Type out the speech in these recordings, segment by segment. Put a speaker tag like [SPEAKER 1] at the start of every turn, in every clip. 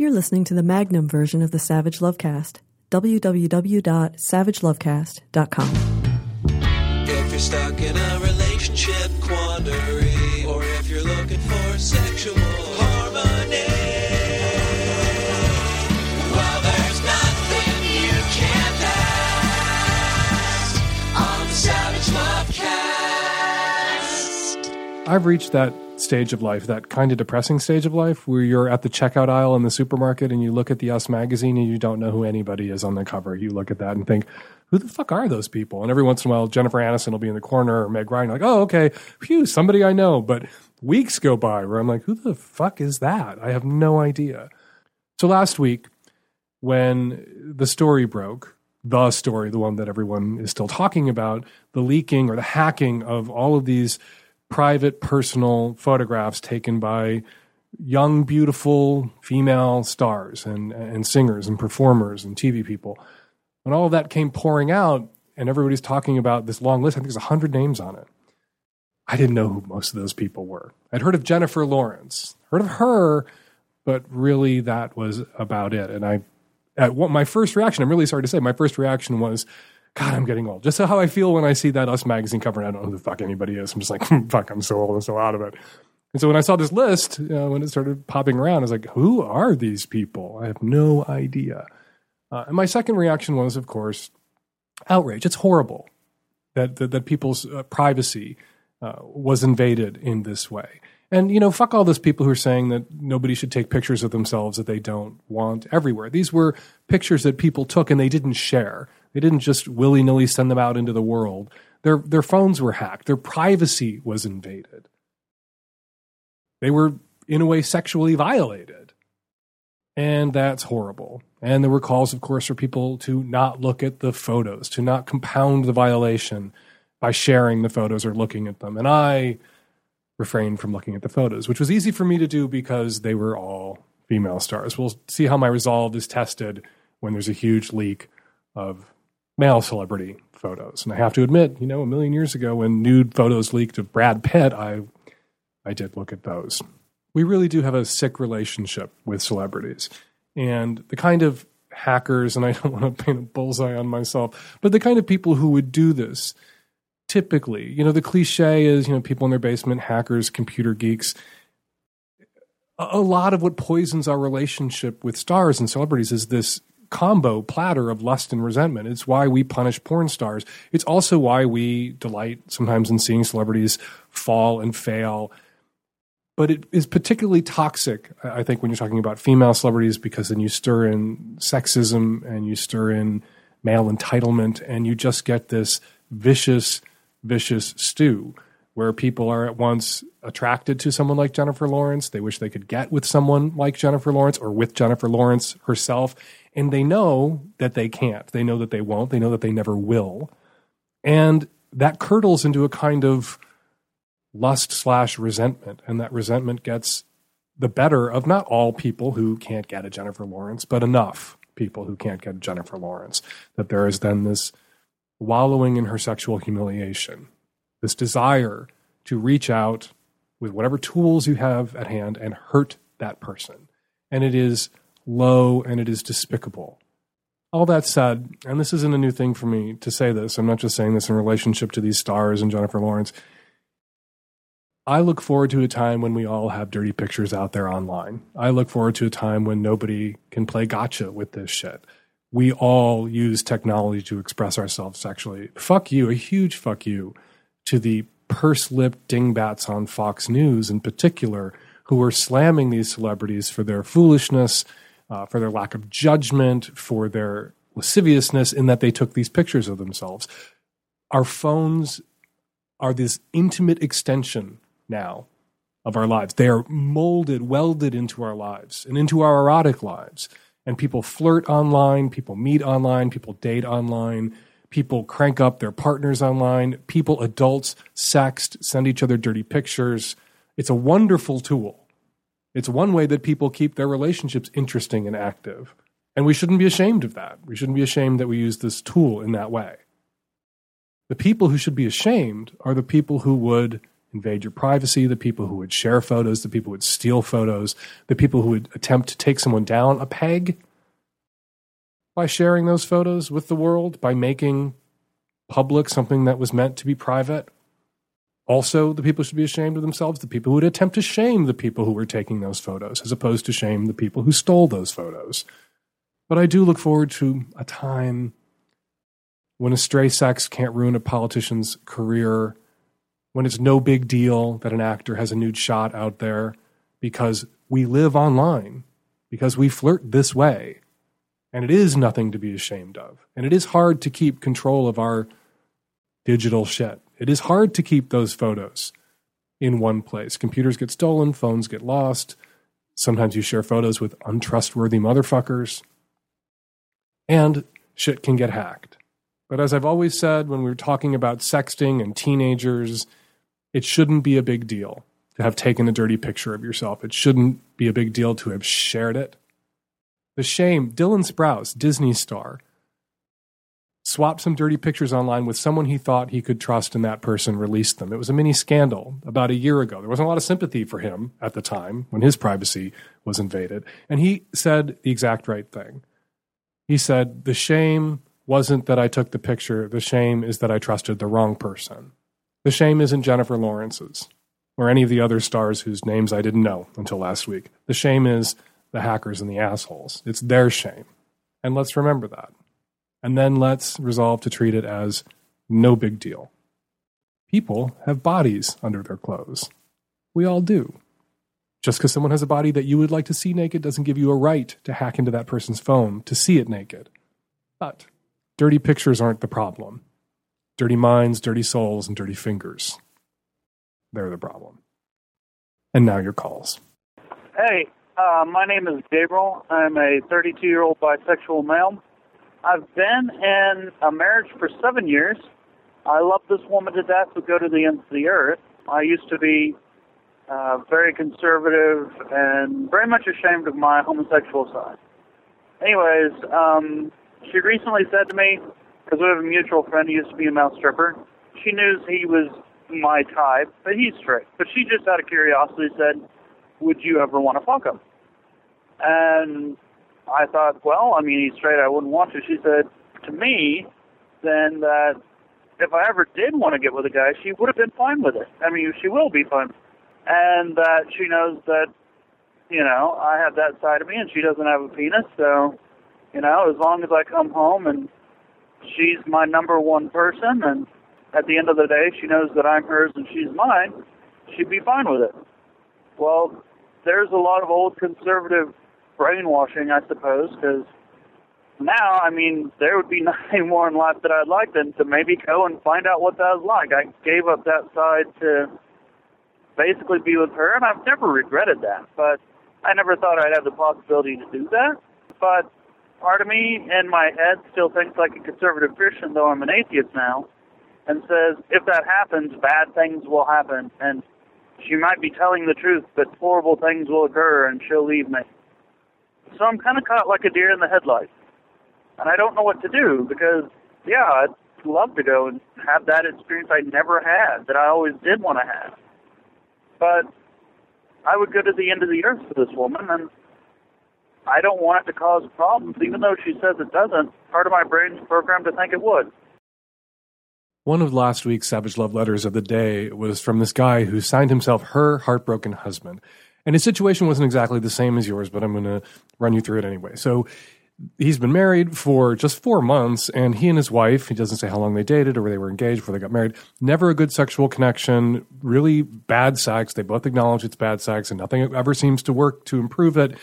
[SPEAKER 1] You're listening to the Magnum version of the Savage Lovecast. www.savagelovecast.com.
[SPEAKER 2] If you're stuck in a relationship quandary, or if you're looking for sexual harmony, well, there's nothing you can't ask on the Savage Lovecast.
[SPEAKER 3] I've reached that stage of life, that kind of depressing stage of life, where you're at the checkout aisle in the supermarket and you look at the Us magazine and you don't know who anybody is on the cover. You look at that and think, who the fuck are those people? And every once in a while, Jennifer Aniston will be in the corner or Meg Ryan, like, oh, okay, phew, somebody I know. But weeks go by where I'm like, who the fuck is that? I have no idea. So last week, when the story broke, the story, the one that everyone is still talking about, the leaking or the hacking of all of these private, personal photographs taken by young, beautiful female stars and, and singers and performers and TV people. When all of that came pouring out, and everybody's talking about this long list, I think there's 100 names on it. I didn't know who most of those people were. I'd heard of Jennifer Lawrence, heard of her, but really that was about it. And I, at what my first reaction, I'm really sorry to say, my first reaction was, God, I'm getting old. Just how I feel when I see that Us magazine cover and I don't know who the fuck anybody is. I'm just like, fuck, I'm so old and so out of it. And so when I saw this list, uh, when it started popping around, I was like, who are these people? I have no idea. Uh, and my second reaction was, of course, outrage. It's horrible that, that, that people's uh, privacy uh, was invaded in this way. And, you know, fuck all those people who are saying that nobody should take pictures of themselves that they don't want everywhere. These were pictures that people took and they didn't share. They didn't just willy nilly send them out into the world. Their, their phones were hacked, their privacy was invaded. They were, in a way, sexually violated. And that's horrible. And there were calls, of course, for people to not look at the photos, to not compound the violation by sharing the photos or looking at them. And I refrained from looking at the photos, which was easy for me to do because they were all female stars. We'll see how my resolve is tested when there's a huge leak of male celebrity photos. And I have to admit, you know, a million years ago when nude photos leaked of Brad Pitt, I I did look at those. We really do have a sick relationship with celebrities. And the kind of hackers, and I don't want to paint a bullseye on myself, but the kind of people who would do this typically, you know, the cliche is, you know, people in their basement, hackers, computer geeks. A lot of what poisons our relationship with stars and celebrities is this combo platter of lust and resentment. It's why we punish porn stars. It's also why we delight sometimes in seeing celebrities fall and fail. But it is particularly toxic, I think, when you're talking about female celebrities, because then you stir in sexism and you stir in male entitlement, and you just get this vicious, vicious stew where people are at once attracted to someone like Jennifer Lawrence. They wish they could get with someone like Jennifer Lawrence or with Jennifer Lawrence herself. And they know that they can't. They know that they won't. They know that they never will. And that curdles into a kind of lust slash resentment. And that resentment gets the better of not all people who can't get a Jennifer Lawrence, but enough people who can't get a Jennifer Lawrence. That there is then this wallowing in her sexual humiliation, this desire to reach out with whatever tools you have at hand and hurt that person. And it is low and it is despicable. All that said, and this isn't a new thing for me to say this, I'm not just saying this in relationship to these stars and Jennifer Lawrence. I look forward to a time when we all have dirty pictures out there online. I look forward to a time when nobody can play gotcha with this shit. We all use technology to express ourselves sexually. Fuck you, a huge fuck you to the purse lipped dingbats on Fox News in particular who are slamming these celebrities for their foolishness, uh, for their lack of judgment, for their lasciviousness in that they took these pictures of themselves. Our phones are this intimate extension now of our lives. They are molded, welded into our lives and into our erotic lives. And people flirt online, people meet online, people date online, people crank up their partners online, people, adults, sext, send each other dirty pictures. It's a wonderful tool. It's one way that people keep their relationships interesting and active. And we shouldn't be ashamed of that. We shouldn't be ashamed that we use this tool in that way. The people who should be ashamed are the people who would invade your privacy, the people who would share photos, the people who would steal photos, the people who would attempt to take someone down a peg by sharing those photos with the world, by making public something that was meant to be private. Also, the people should be ashamed of themselves, the people who would attempt to shame the people who were taking those photos, as opposed to shame the people who stole those photos. But I do look forward to a time when a stray sex can't ruin a politician's career, when it's no big deal that an actor has a nude shot out there because we live online, because we flirt this way. And it is nothing to be ashamed of. And it is hard to keep control of our digital shit. It is hard to keep those photos in one place. Computers get stolen, phones get lost. Sometimes you share photos with untrustworthy motherfuckers. And shit can get hacked. But as I've always said when we were talking about sexting and teenagers, it shouldn't be a big deal to have taken a dirty picture of yourself. It shouldn't be a big deal to have shared it. The shame, Dylan Sprouse, Disney star, swapped some dirty pictures online with someone he thought he could trust, and that person released them. It was a mini scandal about a year ago. There wasn't a lot of sympathy for him at the time when his privacy was invaded. And he said the exact right thing. He said, The shame wasn't that I took the picture, the shame is that I trusted the wrong person. The shame isn't Jennifer Lawrence's or any of the other stars whose names I didn't know until last week. The shame is the hackers and the assholes. It's their shame. And let's remember that. And then let's resolve to treat it as no big deal. People have bodies under their clothes. We all do. Just because someone has a body that you would like to see naked doesn't give you a right to hack into that person's phone to see it naked. But dirty pictures aren't the problem. Dirty minds, dirty souls, and dirty fingers. They're the problem. And now your calls.
[SPEAKER 4] Hey, uh, my name is Gabriel. I'm a 32 year old bisexual male. I've been in a marriage for seven years. I love this woman to death, but go to the ends of the earth. I used to be uh, very conservative and very much ashamed of my homosexual side. Anyways, um, she recently said to me, because we have a mutual friend who used to be a male stripper, she knew he was my type, but he's straight. But she just out of curiosity said, would you ever want to fuck him? And I thought, well, I mean, he's straight. I wouldn't want to. She said to me, then that if I ever did want to get with a guy, she would have been fine with it. I mean, she will be fine, and that she knows that, you know, I have that side of me, and she doesn't have a penis. So, you know, as long as I come home and she's my number one person, and at the end of the day, she knows that I'm hers and she's mine, she'd be fine with it. Well, there's a lot of old conservative brainwashing, I suppose, because now, I mean, there would be nothing more in life that I'd like than to maybe go and find out what that was like. I gave up that side to basically be with her, and I've never regretted that. But I never thought I'd have the possibility to do that. But part of me in my head still thinks like a conservative Christian, though I'm an atheist now, and says if that happens, bad things will happen, and she might be telling the truth, but horrible things will occur, and she'll leave me. So I'm kind of caught like a deer in the headlights. And I don't know what to do because, yeah, I'd love to go and have that experience I never had that I always did want to have. But I would go to the end of the earth for this woman, and I don't want it to cause problems, even though she says it doesn't. Part of my brain's programmed to think it would.
[SPEAKER 3] One of last week's Savage Love letters of the day was from this guy who signed himself her heartbroken husband. And his situation wasn't exactly the same as yours, but I'm going to run you through it anyway. So he's been married for just four months, and he and his wife, he doesn't say how long they dated or where they were engaged before they got married, never a good sexual connection, really bad sex. They both acknowledge it's bad sex, and nothing ever seems to work to improve it.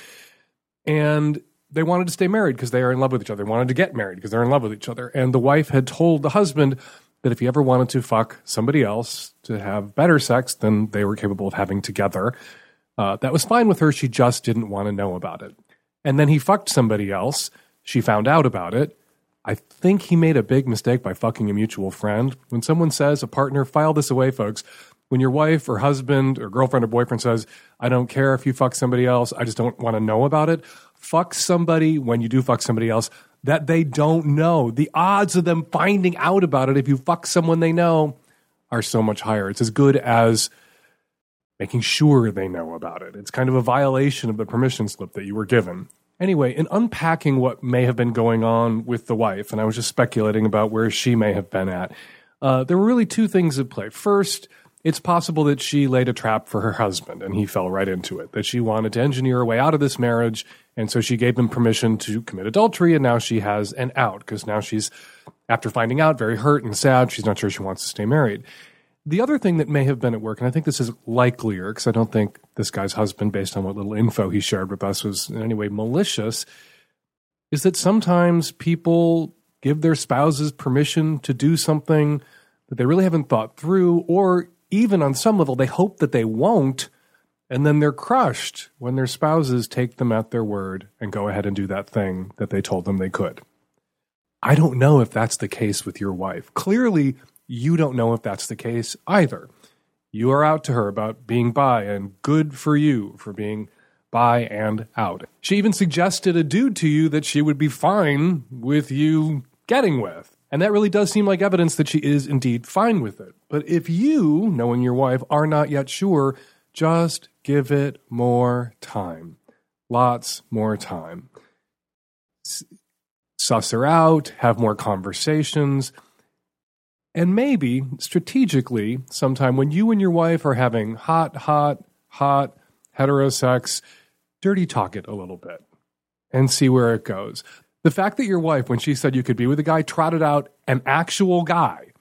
[SPEAKER 3] And they wanted to stay married because they are in love with each other. They wanted to get married because they're in love with each other. And the wife had told the husband that if he ever wanted to fuck somebody else to have better sex than they were capable of having together, uh, that was fine with her. She just didn't want to know about it. And then he fucked somebody else. She found out about it. I think he made a big mistake by fucking a mutual friend. When someone says, a partner, file this away, folks. When your wife or husband or girlfriend or boyfriend says, I don't care if you fuck somebody else, I just don't want to know about it, fuck somebody when you do fuck somebody else that they don't know. The odds of them finding out about it if you fuck someone they know are so much higher. It's as good as making sure they know about it. It's kind of a violation of the permission slip that you were given. Anyway, in unpacking what may have been going on with the wife, and I was just speculating about where she may have been at, uh, there were really two things at play. First, it's possible that she laid a trap for her husband and he fell right into it, that she wanted to engineer a way out of this marriage. And so she gave him permission to commit adultery. And now she has an out because now she's, after finding out, very hurt and sad. She's not sure she wants to stay married. The other thing that may have been at work, and I think this is likelier because I don't think this guy's husband, based on what little info he shared with us, was in any way malicious, is that sometimes people give their spouses permission to do something that they really haven't thought through, or even on some level, they hope that they won't, and then they're crushed when their spouses take them at their word and go ahead and do that thing that they told them they could. I don't know if that's the case with your wife. Clearly, you don't know if that's the case either. You are out to her about being bi, and good for you for being bi and out. She even suggested a dude to you that she would be fine with you getting with. And that really does seem like evidence that she is indeed fine with it. But if you, knowing your wife, are not yet sure, just give it more time. Lots more time. Suss her out, have more conversations, and maybe strategically, sometime when you and your wife are having hot, hot, hot heterosex, dirty talk it a little bit and see where it goes. The fact that your wife, when she said you could be with a guy, trotted out an actual guy,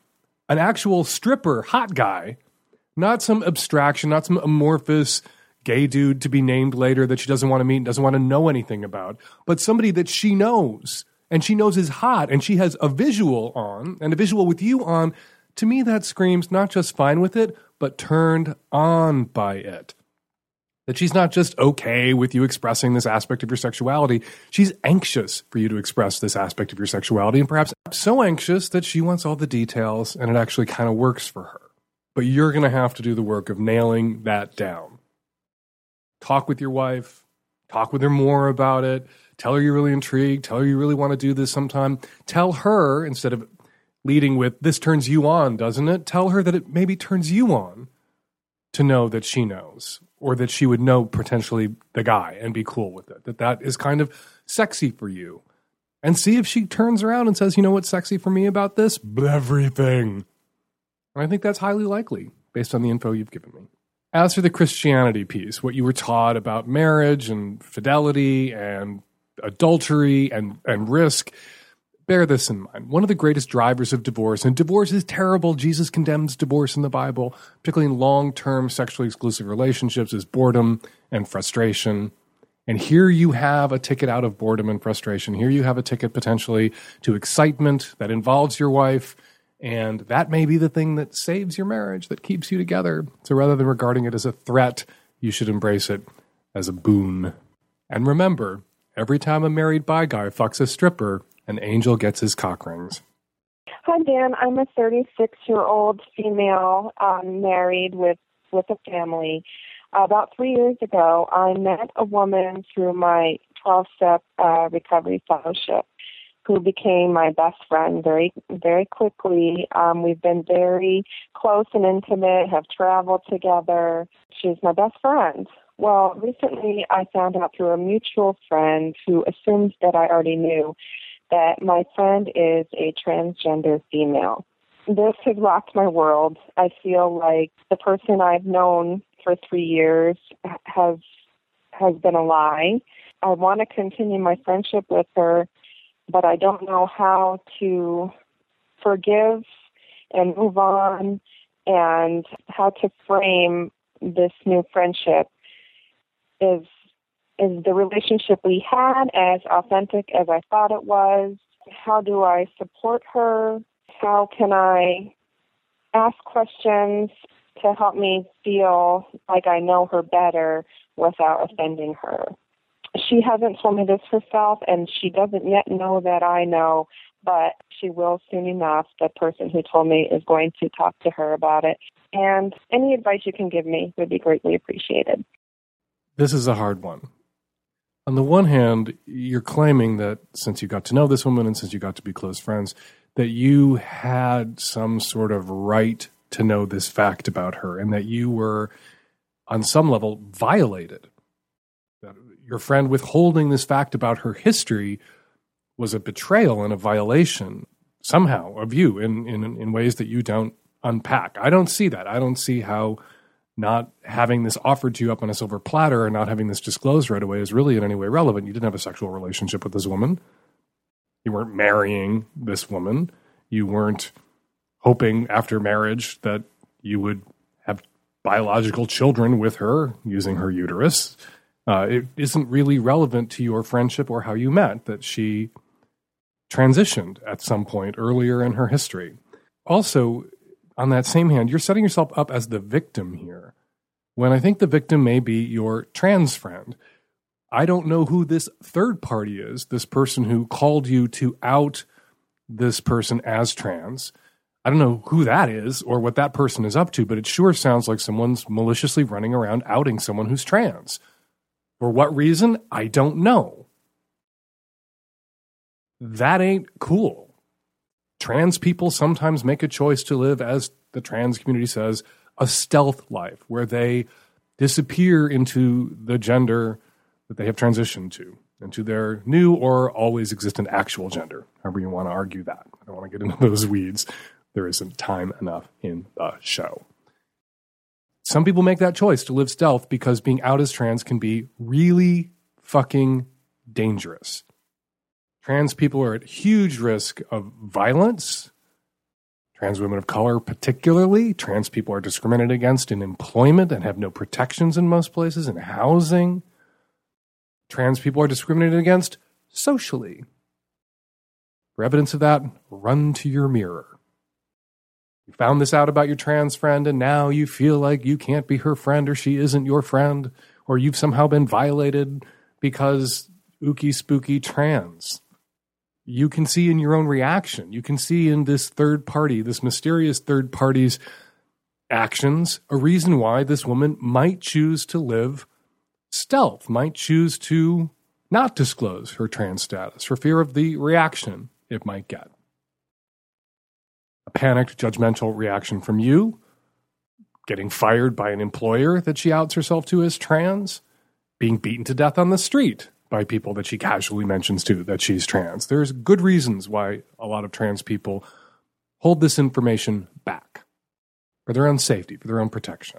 [SPEAKER 3] an actual stripper, hot guy, not some abstraction, not some amorphous gay dude to be named later that she doesn't want to meet and doesn't want to know anything about, but somebody that she knows and she knows is hot and she has a visual on and a visual with you on, to me that screams not just fine with it, but turned on by it. That she's not just okay with you expressing this aspect of your sexuality, she's anxious for you to express this aspect of your sexuality, and perhaps so anxious that she wants all the details and it actually kind of works for her. But you're going to have to do the work of nailing that down. Talk with your wife, talk with her more about it Tell her you're really intrigued. Tell her you really want to do this sometime. Tell her, instead of leading with, this turns you on, doesn't it? Tell her that it maybe turns you on to know that she knows or that she would know potentially the guy and be cool with it. That that is kind of sexy for you. And see if she turns around and says, you know what's sexy for me about this? Everything. And I think that's highly likely based on the info you've given me. As for the Christianity piece, what you were taught about marriage and fidelity and adultery and, and risk. Bear this in mind. One of the greatest drivers of divorce, and divorce is terrible. Jesus condemns divorce in the Bible, particularly in long term sexually exclusive relationships, is boredom and frustration. And here you have a ticket out of boredom and frustration. Here you have a ticket potentially to excitement that involves your wife. And that may be the thing that saves your marriage, that keeps you together. So rather than regarding it as a threat, you should embrace it as a boon. And remember, Every time a married bi guy fucks a stripper, an angel gets his cock rings.
[SPEAKER 5] Hi, Dan. I'm a 36 year old female um, married with, with a family. About three years ago, I met a woman through my 12 step uh, recovery fellowship who became my best friend very, very quickly. Um, we've been very close and intimate, have traveled together. She's my best friend. Well, recently I found out through a mutual friend who assumes that I already knew that my friend is a transgender female. This has rocked my world. I feel like the person I've known for three years has has been a lie. I want to continue my friendship with her, but I don't know how to forgive and move on and how to frame this new friendship is is the relationship we had as authentic as I thought it was? How do I support her? How can I ask questions to help me feel like I know her better without offending her? She hasn't told me this herself, and she doesn't yet know that I know, but she will soon enough. The person who told me is going to talk to her about it. And any advice you can give me would be greatly appreciated
[SPEAKER 3] this is a hard one. On the one hand, you're claiming that since you got to know this woman and since you got to be close friends, that you had some sort of right to know this fact about her and that you were, on some level, violated. That your friend withholding this fact about her history was a betrayal and a violation somehow of you in, in, in ways that you don't unpack. I don't see that. I don't see how not having this offered to you up on a silver platter and not having this disclosed right away is really in any way relevant. You didn't have a sexual relationship with this woman. You weren't marrying this woman. You weren't hoping after marriage that you would have biological children with her using her uterus. Uh, it isn't really relevant to your friendship or how you met that she transitioned at some point earlier in her history. Also, on that same hand, you're setting yourself up as the victim here, when I think the victim may be your trans friend. I don't know who this third party is, this person who called you to out this person as trans. I don't know who that is or what that person is up to, but it sure sounds like someone's maliciously running around outing someone who's trans. For what reason? I don't know. That ain't cool. Trans people sometimes make a choice to live, as the trans community says, a stealth life where they disappear into the gender that they have transitioned to, into their new or always existent actual gender, however you want to argue that. I don't want to get into those weeds. There isn't time enough in the show. Some people make that choice to live stealth because being out as trans can be really fucking dangerous. Trans people are at huge risk of violence. Trans women of color, particularly, trans people are discriminated against in employment and have no protections in most places, in housing. Trans people are discriminated against socially. For evidence of that, run to your mirror. You found this out about your trans friend, and now you feel like you can't be her friend or she isn't your friend, or you've somehow been violated because ooky spooky trans you can see in your own reaction. You can see in this third party, this mysterious third party's actions, a reason why this woman might choose to live stealth, might choose to not disclose her trans status for fear of the reaction it might get. A panicked, judgmental reaction from you, getting fired by an employer that she outs herself to as trans, being beaten to death on the street by people that she casually mentions too that she's trans. There's good reasons why a lot of trans people hold this information back for their own safety, for their own protection.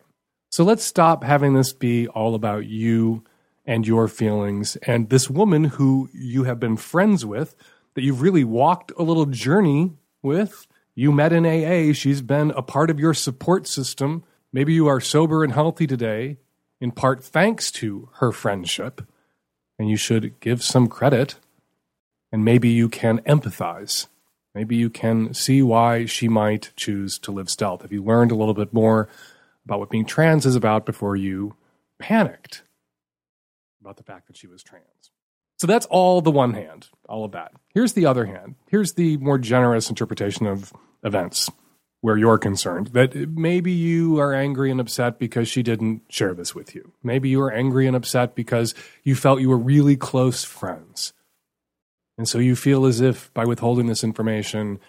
[SPEAKER 3] So let's stop having this be all about you and your feelings and this woman who you have been friends with, that you've really walked a little journey with. You met in AA, she's been a part of your support system. Maybe you are sober and healthy today, in part thanks to her friendship and you should give some credit and maybe you can empathize. Maybe you can see why she might choose to live stealth. If you learned a little bit more about what being trans is about before you panicked about the fact that she was trans. So that's all the one hand, all of that. Here's the other hand. Here's the more generous interpretation of events where you're concerned that maybe you are angry and upset because she didn't share this with you. Maybe you are angry and upset because you felt you were really close friends. And so you feel as if by withholding this information,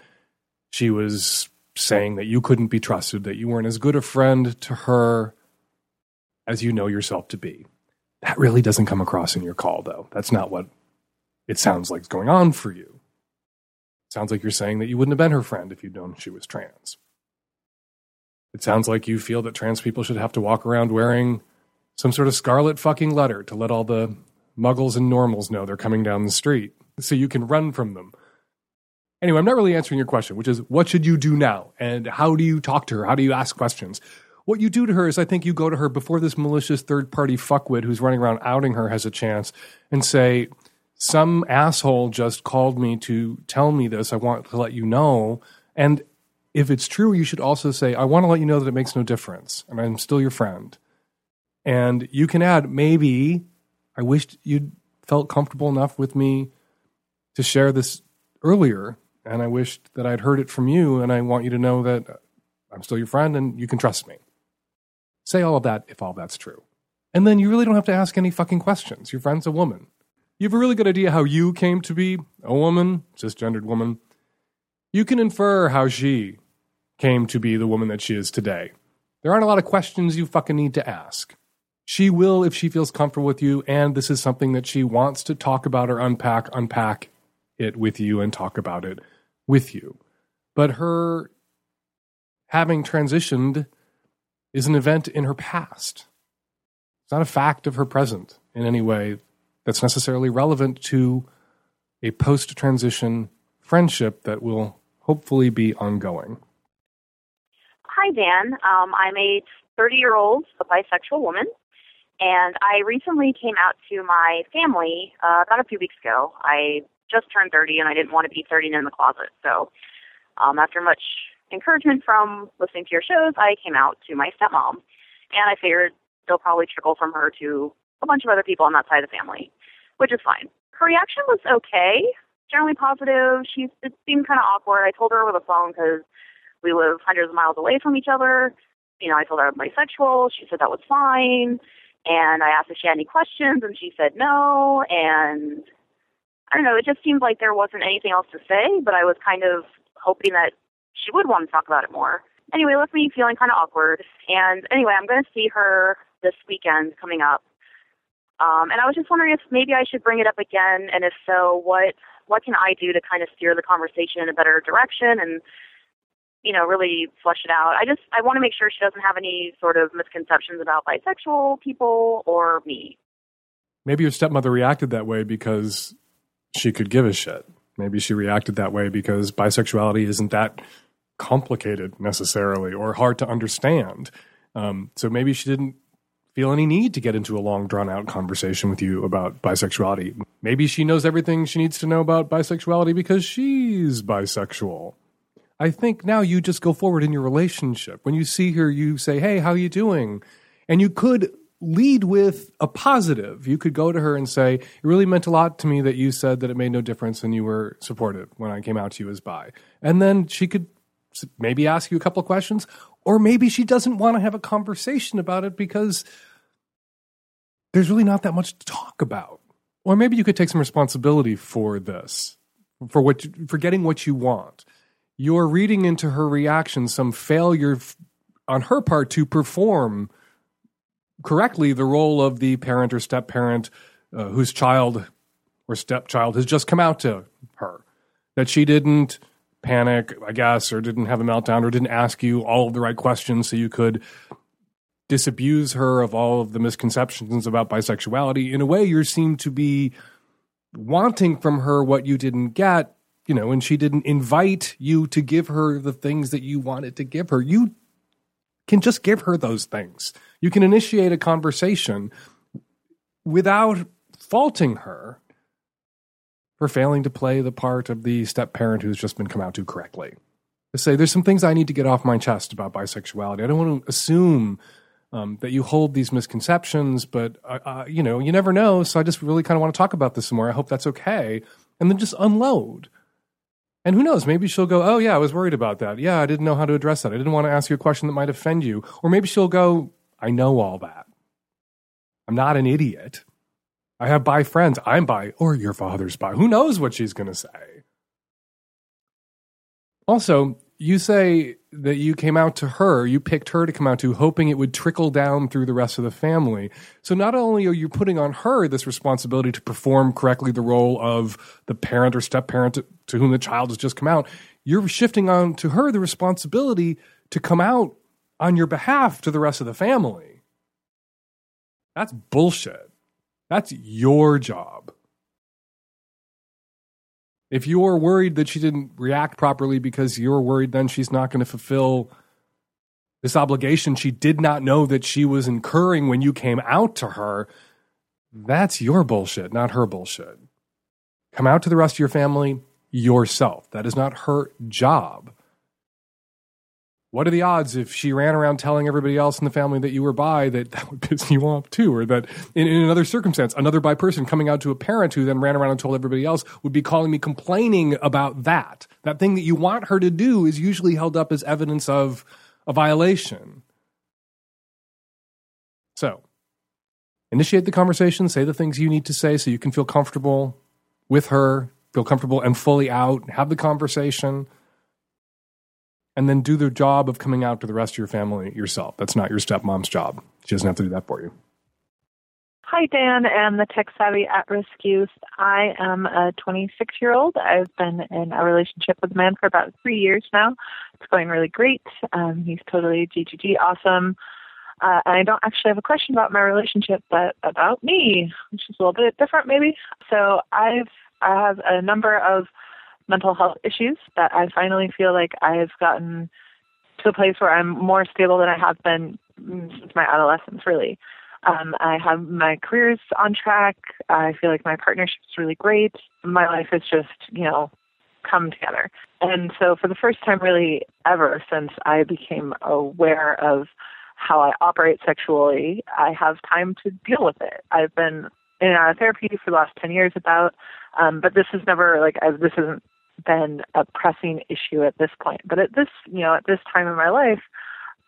[SPEAKER 3] she was saying that you couldn't be trusted, that you weren't as good a friend to her as you know yourself to be. That really doesn't come across in your call, though. That's not what it sounds like is going on for you. It sounds like you're saying that you wouldn't have been her friend if you'd known she was trans. It sounds like you feel that trans people should have to walk around wearing some sort of scarlet fucking letter to let all the muggles and normals know they're coming down the street so you can run from them. Anyway, I'm not really answering your question, which is what should you do now? And how do you talk to her? How do you ask questions? What you do to her is I think you go to her before this malicious third party fuckwit who's running around outing her has a chance and say, Some asshole just called me to tell me this. I want to let you know. And if it's true, you should also say, I want to let you know that it makes no difference and I'm still your friend. And you can add, maybe I wished you'd felt comfortable enough with me to share this earlier. And I wished that I'd heard it from you. And I want you to know that I'm still your friend and you can trust me. Say all of that if all that's true. And then you really don't have to ask any fucking questions. Your friend's a woman. You have a really good idea how you came to be a woman, cisgendered woman. You can infer how she came to be the woman that she is today. There aren't a lot of questions you fucking need to ask. She will if she feels comfortable with you, and this is something that she wants to talk about or unpack, unpack it with you and talk about it with you. But her having transitioned is an event in her past. It's not a fact of her present in any way that's necessarily relevant to a post transition friendship that will hopefully be ongoing.
[SPEAKER 6] Hi, Dan. Um, I'm a 30 year old bisexual woman, and I recently came out to my family uh, about a few weeks ago. I just turned 30, and I didn't want to be 30 in the closet. So, um, after much encouragement from listening to your shows, I came out to my stepmom, and I figured they'll probably trickle from her to a bunch of other people on that side of the family, which is fine. Her reaction was okay, generally positive. She it seemed kind of awkward. I told her over the phone because we live hundreds of miles away from each other. You know, I told her I'm bisexual. She said that was fine. And I asked if she had any questions, and she said no. And I don't know, it just seemed like there wasn't anything else to say, but I was kind of hoping that she would want to talk about it more. Anyway, it left me feeling kind of awkward. And anyway, I'm going to see her this weekend coming up. Um, and I was just wondering if maybe I should bring it up again, and if so, what what can I do to kind of steer the conversation in a better direction and you know really flush it out. I just I want to make sure she doesn't have any sort of misconceptions about bisexual people or me.
[SPEAKER 3] Maybe your stepmother reacted that way because she could give a shit. Maybe she reacted that way because bisexuality isn't that complicated necessarily or hard to understand. Um, so maybe she didn't feel any need to get into a long, drawn out conversation with you about bisexuality. Maybe she knows everything she needs to know about bisexuality because she's bisexual. I think now you just go forward in your relationship. When you see her, you say, Hey, how are you doing? And you could lead with a positive. You could go to her and say, It really meant a lot to me that you said that it made no difference and you were supportive when I came out to you as bi. And then she could maybe ask you a couple of questions, or maybe she doesn't want to have a conversation about it because there's really not that much to talk about. Or maybe you could take some responsibility for this, for what for getting what you want. You're reading into her reaction some failure on her part to perform correctly the role of the parent or step parent uh, whose child or stepchild has just come out to her. That she didn't panic, I guess, or didn't have a meltdown, or didn't ask you all of the right questions so you could disabuse her of all of the misconceptions about bisexuality. In a way, you seem to be wanting from her what you didn't get, you know, and she didn't invite you to give her the things that you wanted to give her. You can just give her those things. You can initiate a conversation without faulting her for failing to play the part of the step parent who's just been come out to correctly. To say, there's some things I need to get off my chest about bisexuality. I don't want to assume um, that you hold these misconceptions, but uh, uh, you know, you never know. So I just really kind of want to talk about this some more. I hope that's okay, and then just unload. And who knows? Maybe she'll go, "Oh yeah, I was worried about that. Yeah, I didn't know how to address that. I didn't want to ask you a question that might offend you." Or maybe she'll go, "I know all that. I'm not an idiot. I have bi friends. I'm bi, or your father's bi. Who knows what she's going to say?" Also, you say that you came out to her, you picked her to come out to, hoping it would trickle down through the rest of the family. So not only are you putting on her this responsibility to perform correctly the role of the parent or step parent to, to whom the child has just come out, you're shifting on to her the responsibility to come out on your behalf to the rest of the family. That's bullshit. That's your job. If you're worried that she didn't react properly because you're worried then she's not going to fulfill this obligation she did not know that she was incurring when you came out to her, that's your bullshit, not her bullshit. Come out to the rest of your family yourself. That is not her job. What are the odds if she ran around telling everybody else in the family that you were bi that that would piss you off too? Or that in, in another circumstance, another bi person coming out to a parent who then ran around and told everybody else would be calling me complaining about that. That thing that you want her to do is usually held up as evidence of a violation. So, initiate the conversation, say the things you need to say so you can feel comfortable with her, feel comfortable and fully out, have the conversation and then do the job of coming out to the rest of your family yourself. That's not your stepmom's job. She doesn't have to do that for you.
[SPEAKER 7] Hi, Dan and the tech savvy at risk youth. I am a 26 year old. I've been in a relationship with a man for about three years now. It's going really great. Um, he's totally GGG awesome. Uh, I don't actually have a question about my relationship, but about me, which is a little bit different, maybe. So I've I have a number of mental health issues that I finally feel like I've gotten to a place where I'm more stable than I have been since my adolescence, really. Um, I have my career's on track. I feel like my partnership is really great. My life has just, you know, come together. And so, for the first time, really ever since I became aware of how I operate sexually, I have time to deal with it. I've been in and out of therapy for the last 10 years about, um, but this is never, like, I, this hasn't been a pressing issue at this point. But at this, you know, at this time in my life,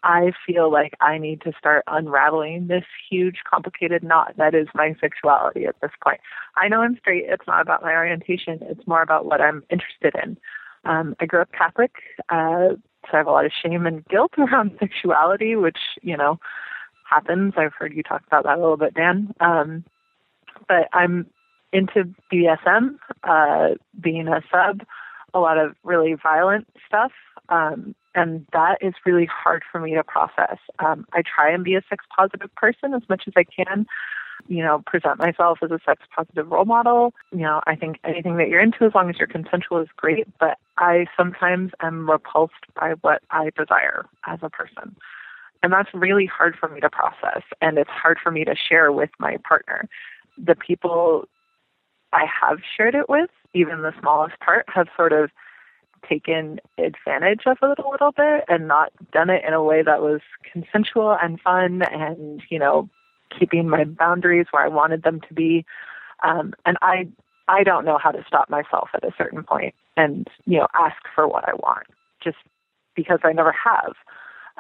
[SPEAKER 7] I feel like I need to start unraveling this huge, complicated knot that is my sexuality at this point. I know I'm straight. It's not about my orientation. It's more about what I'm interested in. Um, I grew up Catholic, uh, so I have a lot of shame and guilt around sexuality, which, you know, happens. I've heard you talk about that a little bit, Dan. Um, but I'm into BDSM, uh, being a sub, a lot of really violent stuff. Um, and that is really hard for me to process. Um, I try and be a sex positive person as much as I can, you know, present myself as a sex positive role model. You know, I think anything that you're into, as long as you're consensual, is great, but I sometimes am repulsed by what I desire as a person. And that's really hard for me to process, and it's hard for me to share with my partner. The people I have shared it with, even the smallest part, have sort of taken advantage of it a little bit and not done it in a way that was consensual and fun and, you know, keeping my boundaries where I wanted them to be. Um, and I I don't know how to stop myself at a certain point and, you know, ask for what I want just because I never have.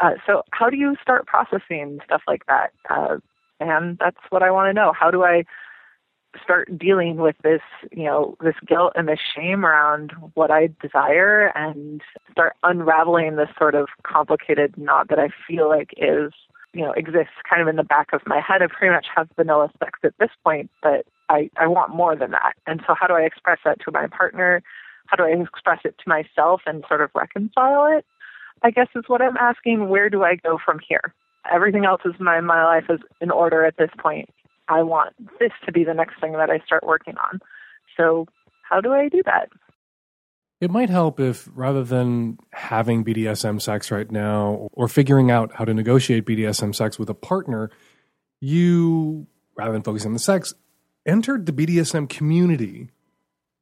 [SPEAKER 7] Uh, so how do you start processing stuff like that? Uh, and that's what I want to know. How do I start dealing with this, you know, this guilt and this shame around what I desire and start unraveling this sort of complicated knot that I feel like is, you know, exists kind of in the back of my head. I pretty much have vanilla sex at this point, but I, I want more than that. And so how do I express that to my partner? How do I express it to myself and sort of reconcile it? I guess is what I'm asking. Where do I go from here? Everything else is my my life is in order at this point. I want this to be the next thing that I start working on. So, how do I do that?
[SPEAKER 3] It might help if rather than having BDSM sex right now or figuring out how to negotiate BDSM sex with a partner, you, rather than focusing on the sex, entered the BDSM community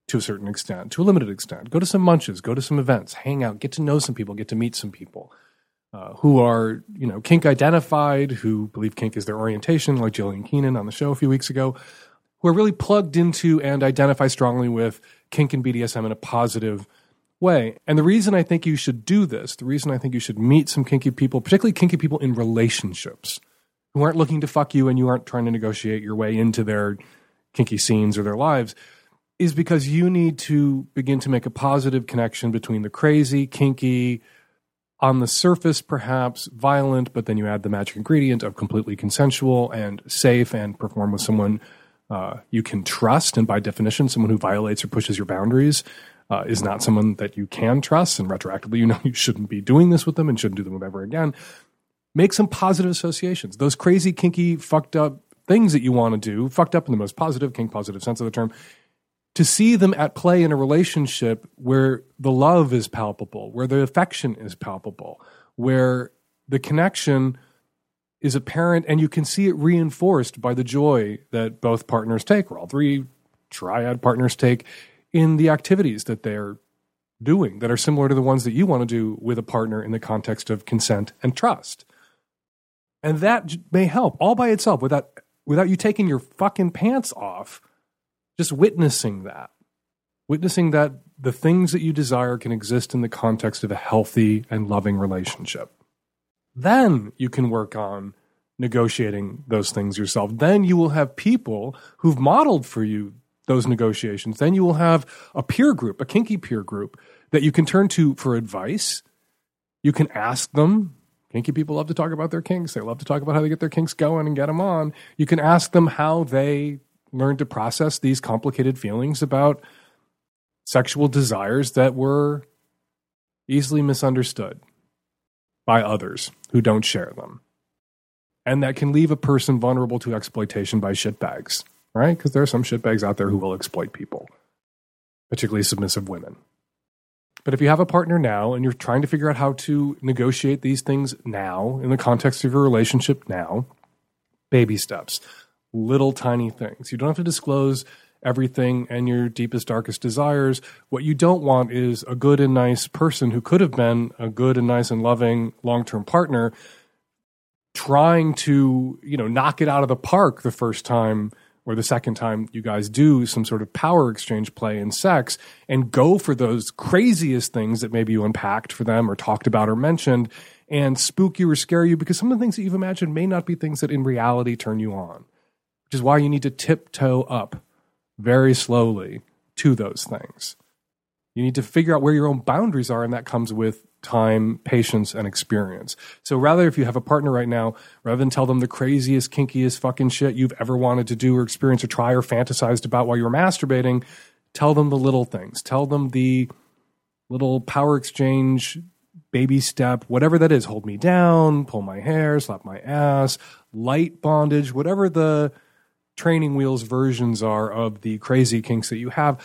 [SPEAKER 3] to a certain extent, to a limited extent. Go to some munches, go to some events, hang out, get to know some people, get to meet some people uh, who are you know kink identified, who believe kink is their orientation, like Jillian Keenan on the show a few weeks ago, who are really plugged into and identify strongly with kink and BDSM in a positive way. And the reason I think you should do this, the reason I think you should meet some kinky people, particularly kinky people in relationships, who aren't looking to fuck you and you aren't trying to negotiate your way into their kinky scenes or their lives, is because you need to begin to make a positive connection between the crazy, kinky, on the surface perhaps violent, but then you add the magic ingredient of completely consensual and safe and perform with someone uh, you can trust. And by definition, someone who violates or pushes your boundaries uh, is not someone that you can trust. And retroactively, you know you shouldn't be doing this with them and shouldn't do them ever again. Make some positive associations. Those crazy, kinky, fucked up things that you want to do, fucked up in the most positive, kink positive sense of the term, to see them at play in a relationship where the love is palpable, where the affection is palpable, where the connection is apparent and you can see it reinforced by the joy that both partners take, or all three triad partners take in the activities that they're doing that are similar to the ones that you want to do with a partner in the context of consent and trust. And that may help all by itself without without you taking your fucking pants off just witnessing that, witnessing that the things that you desire can exist in the context of a healthy and loving relationship. Then you can work on negotiating those things yourself. Then you will have people who've modeled for you those negotiations. Then you will have a peer group, a kinky peer group that you can turn to for advice. You can ask them. Kinky people love to talk about their kinks. They love to talk about how they get their kinks going and get them on. You can ask them how they learned to process these complicated feelings about sexual desires that were easily misunderstood by others who don't share them. And that can leave a person vulnerable to exploitation by shitbags, right? Because there are some shitbags out there who will exploit people, particularly submissive women. But if you have a partner now and you're trying to figure out how to negotiate these things now in the context of your relationship now, baby steps, little tiny things. You don't have to disclose everything and your deepest, darkest desires. What you don't want is a good and nice person who could have been a good and nice and loving long term partner trying to, you know, knock it out of the park the first time or the second time you guys do some sort of power exchange play in sex and go for those craziest things that maybe you unpacked for them or talked about or mentioned and spook you or scare you because some of the things that you've imagined may not be things that in reality turn you on, which is why you need to tiptoe up very slowly to those things. You need to figure out where your own boundaries are, and that comes with time, patience, and experience. So rather, if you have a partner right now, rather than tell them the craziest, kinkiest fucking shit you've ever wanted to do or experience or try or fantasized about while you were masturbating, tell them the little things. Tell them the little power exchange, baby step, whatever that is. Hold me down, pull my hair, slap my ass, light bondage, whatever the training wheels versions are of the crazy kinks that you have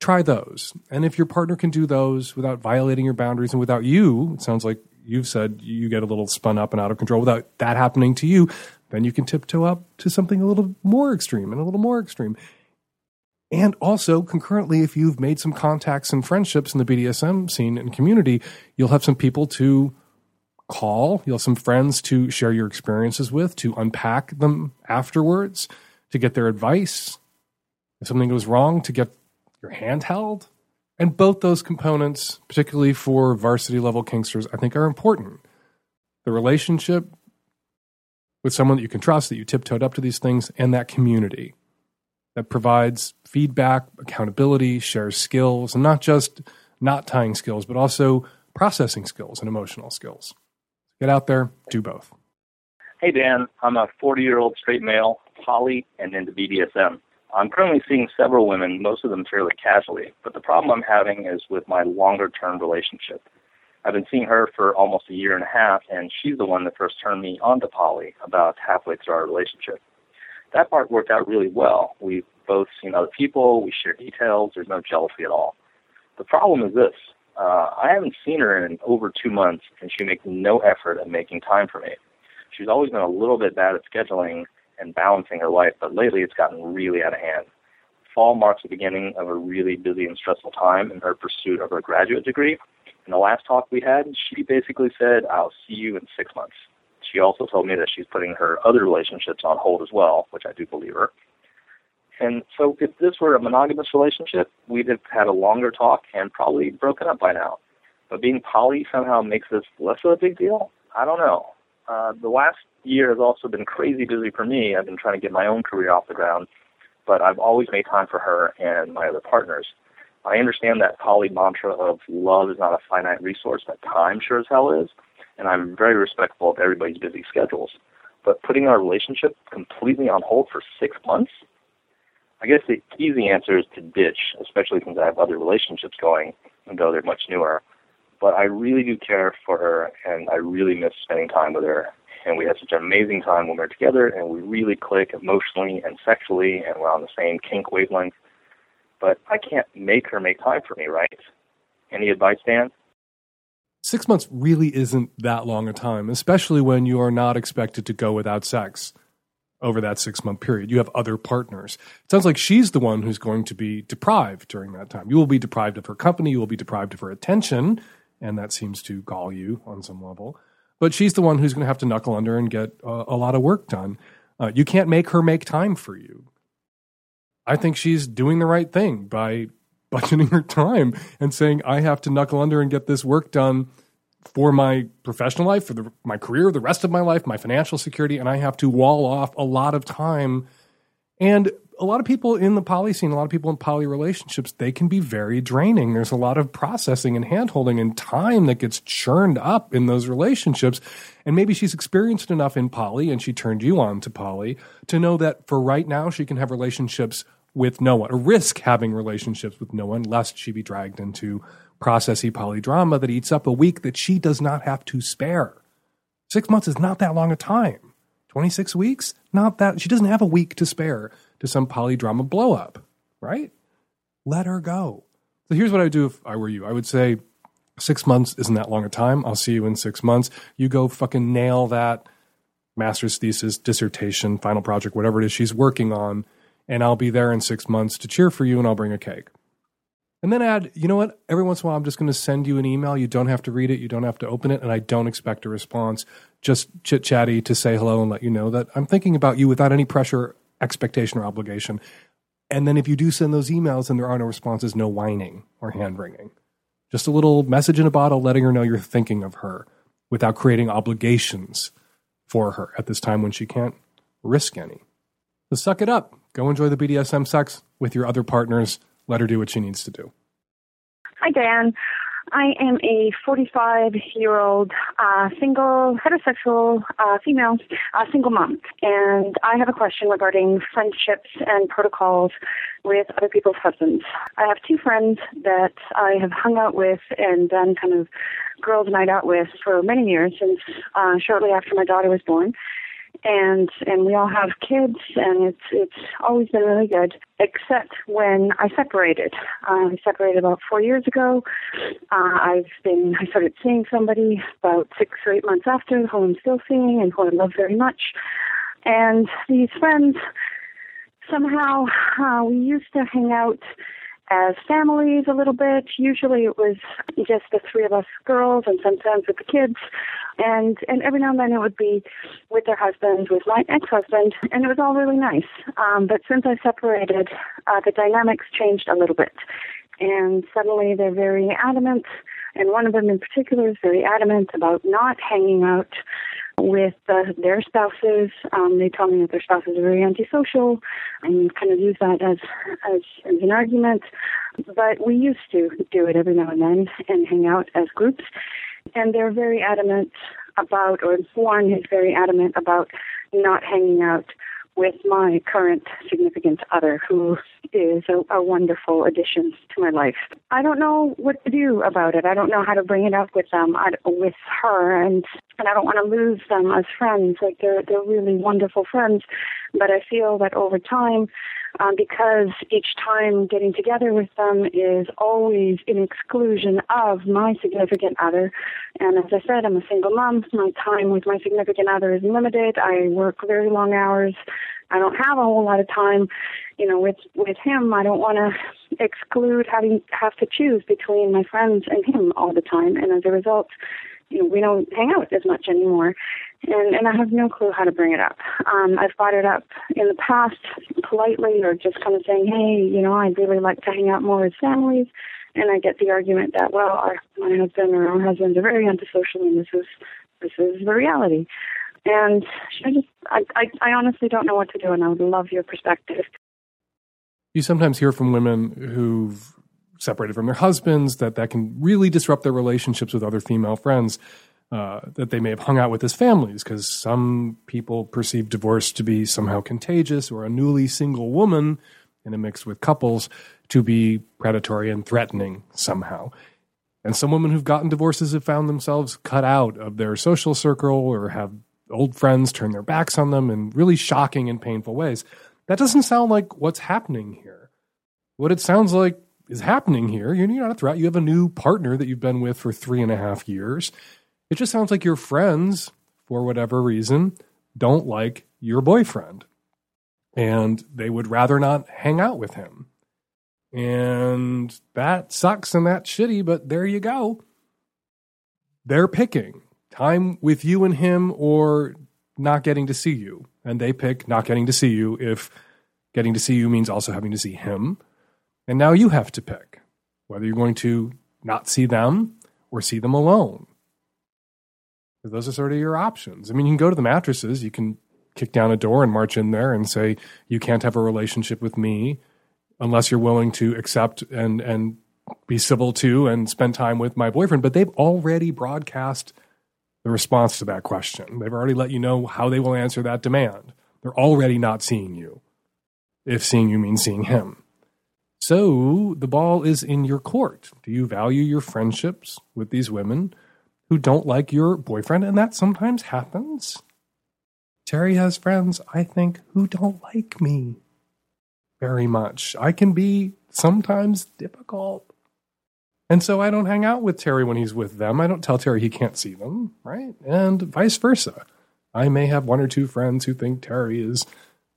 [SPEAKER 3] try those. And if your partner can do those without violating your boundaries and without you, it sounds like you've said you get a little spun up and out of control without that happening to you, then you can tiptoe up to something a little more extreme and a little more extreme. And also, concurrently, if you've made some contacts and friendships in the BDSM scene and community, you'll have some people to call, you'll have some friends to share your experiences with, to unpack them afterwards, to get their advice. If something goes wrong, to get your hand held. And both those components, particularly for varsity level kinksters, I think are important. The relationship with someone that you can trust, that you tiptoed up to these things, and that community that provides feedback, accountability, shares skills, and not just not tying skills, but also processing skills and emotional skills. Get out there, do both.
[SPEAKER 8] Hey, Dan. I'm a 40 year old straight male, poly, and into BDSM. I'm currently seeing several women, most of them fairly casually, but the problem I'm having is with my longer term relationship. I've been seeing her for almost a year and a half, and she's the one that first turned me on to poly about halfway through our relationship. That part worked out really well. We've both seen other people, we share details, there's no jealousy at all. The problem is this uh, I haven't seen her in over two months, and she makes no effort at making time for me. She's always been a little bit bad at scheduling, and balancing her life, but lately it's gotten really out of hand. Fall marks the beginning of a really busy and stressful time in her pursuit of her graduate degree. In the last talk we had, she basically said, I'll see you in six months. She also told me that she's putting her other relationships on hold as well, which I do believe her. And so if this were a monogamous relationship, we'd have had a longer talk and probably broken up by now. But being poly somehow makes this less of a big deal? I don't know. Uh, the last year has also been crazy busy for me. I've been trying to get my own career off the ground, but I've always made time for her and my other partners. I understand that poly mantra of love is not a finite resource, but time sure as hell is, and I'm very respectful of everybody's busy schedules. But putting our relationship completely on hold for six months? I guess the easy answer is to ditch, especially since I have other relationships going, though they're much newer. But I really do care for her, and I really miss spending time with her. And we had such an amazing time when we were together, and we really click emotionally and sexually, and we're on the same kink wavelength. But I can't make her make time for me, right? Any advice, Dan?
[SPEAKER 3] Six months really isn't that long a time, especially when you are not expected to go without sex over that six month period. You have other partners. It sounds like she's the one who's going to be deprived during that time. You will be deprived of her company, you will be deprived of her attention, and that seems to gall you on some level. But she's the one who's going to have to knuckle under and get a, a lot of work done. Uh, you can't make her make time for you. I think she's doing the right thing by budgeting her time and saying, I have to knuckle under and get this work done for my professional life, for the, my career, the rest of my life, my financial security, and I have to wall off a lot of time and a lot of people in the poly scene, a lot of people in poly relationships, they can be very draining. There's a lot of processing and handholding and time that gets churned up in those relationships. And maybe she's experienced enough in poly and she turned you on to poly to know that for right now, she can have relationships with no one, or risk having relationships with no one, lest she be dragged into processy polydrama that eats up a week that she does not have to spare. Six months is not that long a time. 26 weeks? Not that. She doesn't have a week to spare to some polydrama blow up, right? Let her go. So here's what I would do if I were you I would say, six months isn't that long a time. I'll see you in six months. You go fucking nail that master's thesis, dissertation, final project, whatever it is she's working on, and I'll be there in six months to cheer for you and I'll bring a cake. And then add, you know what? Every once in a while, I'm just going to send you an email. You don't have to read it. You don't have to open it. And I don't expect a response. Just chit chatty to say hello and let you know that I'm thinking about you without any pressure, expectation, or obligation. And then if you do send those emails and there are no responses, no whining or hand wringing. Just a little message in a bottle letting her know you're thinking of her without creating obligations for her at this time when she can't risk any. So suck it up. Go enjoy the BDSM sex with your other partners let her do what she needs to do.
[SPEAKER 9] Hi, Dan. I am a 45 year old uh, single, heterosexual uh, female, uh, single mom. And I have a question regarding friendships and protocols with other people's husbands. I have two friends that I have hung out with and done kind of girls' night out with for many years, since uh, shortly after my daughter was born and and we all have kids and it's it's always been really good except when I separated. I separated about four years ago. Uh, I've been I started seeing somebody about six or eight months after who I'm still seeing and who I love very much. And these friends somehow uh, we used to hang out as families a little bit. Usually it was just the three of us girls and sometimes with the kids. And and every now and then it would be with their husbands, with my ex husband, and it was all really nice. Um, but since I separated, uh, the dynamics changed a little bit. And suddenly they're very adamant, and one of them in particular is very adamant about not hanging out with uh, their spouses. Um, they tell me that their spouses are very antisocial and kind of use that as, as, as an argument. But we used to do it every now and then and hang out as groups. And they're very adamant about, or one is very adamant about not hanging out with my current significant other, who is a, a, wonderful addition to my life. I don't know what to do about it. I don't know how to bring it up with them, I, with her, and and I don't want to lose them as friends. Like they're they're really wonderful friends, but I feel that over time, um, because each time getting together with them is always in exclusion of my significant other. And as I said, I'm a single mom. My time with my significant other is limited. I work very long hours. I don't have a whole lot of time, you know, with with him. I don't want to exclude having have to choose between my friends and him all the time. And as a result, you know, we don't hang out as much anymore. And, and I have no clue how to bring it up. Um, I've brought it up in the past politely or just kind of saying, hey, you know, I'd really like to hang out more with families. And I get the argument that, well, our, my husband or our husbands are very antisocial and this is, this is the reality. And I just, I, I, I honestly don't know what to do and I would love your perspective.
[SPEAKER 3] You sometimes hear from women who've separated from their husbands, that that can really disrupt their relationships with other female friends uh, that they may have hung out with as families, because some people perceive divorce to be somehow contagious, or a newly single woman in a mix with couples to be predatory and threatening somehow. And some women who've gotten divorces have found themselves cut out of their social circle or have old friends turn their backs on them in really shocking and painful ways. That doesn't sound like what's happening here. What it sounds like is happening here. You're not a threat. You have a new partner that you've been with for three and a half years. It just sounds like your friends, for whatever reason, don't like your boyfriend. And they would rather not hang out with him. And that sucks and that's shitty, but there you go. They're picking time with you and him or not getting to see you. And they pick not getting to see you if getting to see you means also having to see him and now you have to pick whether you're going to not see them or see them alone. Those are sort of your options. I mean, you can go to the mattresses, you can kick down a door and march in there and say, you can't have a relationship with me unless you're willing to accept and, and be civil to and spend time with my boyfriend. But they've already broadcast the response to that question. They've already let you know how they will answer that demand. They're already not seeing you, if seeing you means seeing him. So the ball is in your court. Do you value your friendships with these women who don't like your boyfriend? And that sometimes happens. Terry has friends, I think, who don't like me very much. I can be sometimes difficult. And so I don't hang out with Terry when he's with them. I don't tell Terry he can't see them, right? And vice versa. I may have one or two friends who think Terry is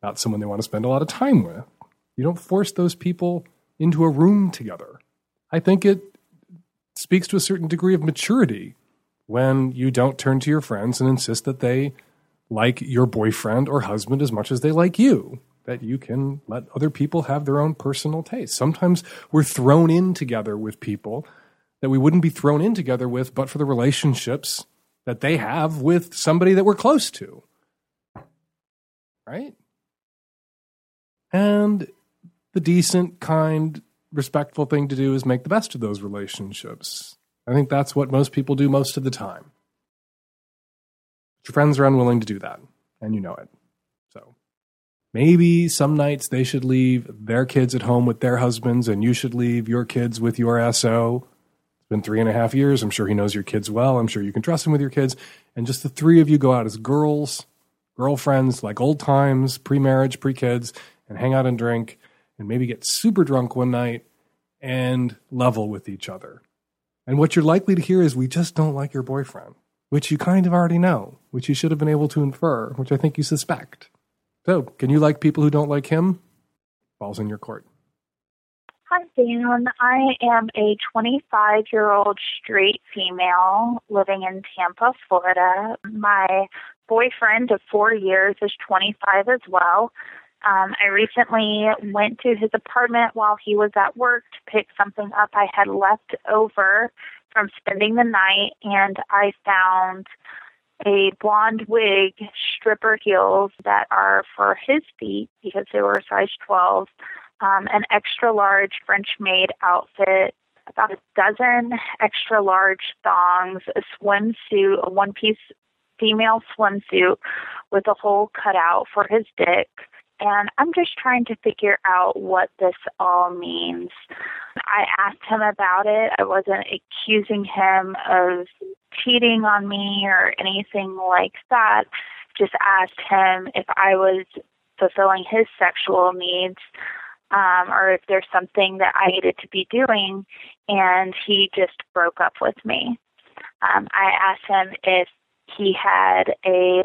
[SPEAKER 3] not someone they want to spend a lot of time with. You don't force those people into a room together. I think it speaks to a certain degree of maturity when you don't turn to your friends and insist that they like your boyfriend or husband as much as they like you. That you can let other people have their own personal taste. Sometimes we're thrown in together with people that we wouldn't be thrown in together with but for the relationships that they have with somebody that we're close to. Right? And the decent, kind, respectful thing to do is make the best of those relationships. I think that's what most people do most of the time. But your friends are unwilling to do that, and you know it. So maybe some nights they should leave their kids at home with their husbands, and you should leave your kids with your SO. It's been three and a half years. I'm sure he knows your kids well. I'm sure you can trust him with your kids. And just the three of you go out as girls, girlfriends, like old times, pre marriage, pre kids, and hang out and drink and maybe get super drunk one night and level with each other. And what you're likely to hear is, we just don't like your boyfriend, which you kind of already know, which you should have been able to infer, which I think you suspect. So, can you like people who don't like him? Balls in your court.
[SPEAKER 10] Hi, Dan. I am a 25 year old straight female living in Tampa, Florida. My boyfriend of four years is 25 as well. Um, I recently went to his apartment while he was at work to pick something up I had left over from spending the night, and I found a blonde wig, stripper heels that are for his feet because they were size 12, um, an extra large French maid outfit, about a dozen extra large thongs, a swimsuit, a one piece female swimsuit with a hole cut out for his dick and I'm just trying to figure out what this all means. I asked him about it. I wasn't accusing him of cheating on me or anything like that. Just asked him if I was fulfilling his sexual needs um, or if there's something that I needed to be doing, and he just broke up with me. Um, I asked him if he had a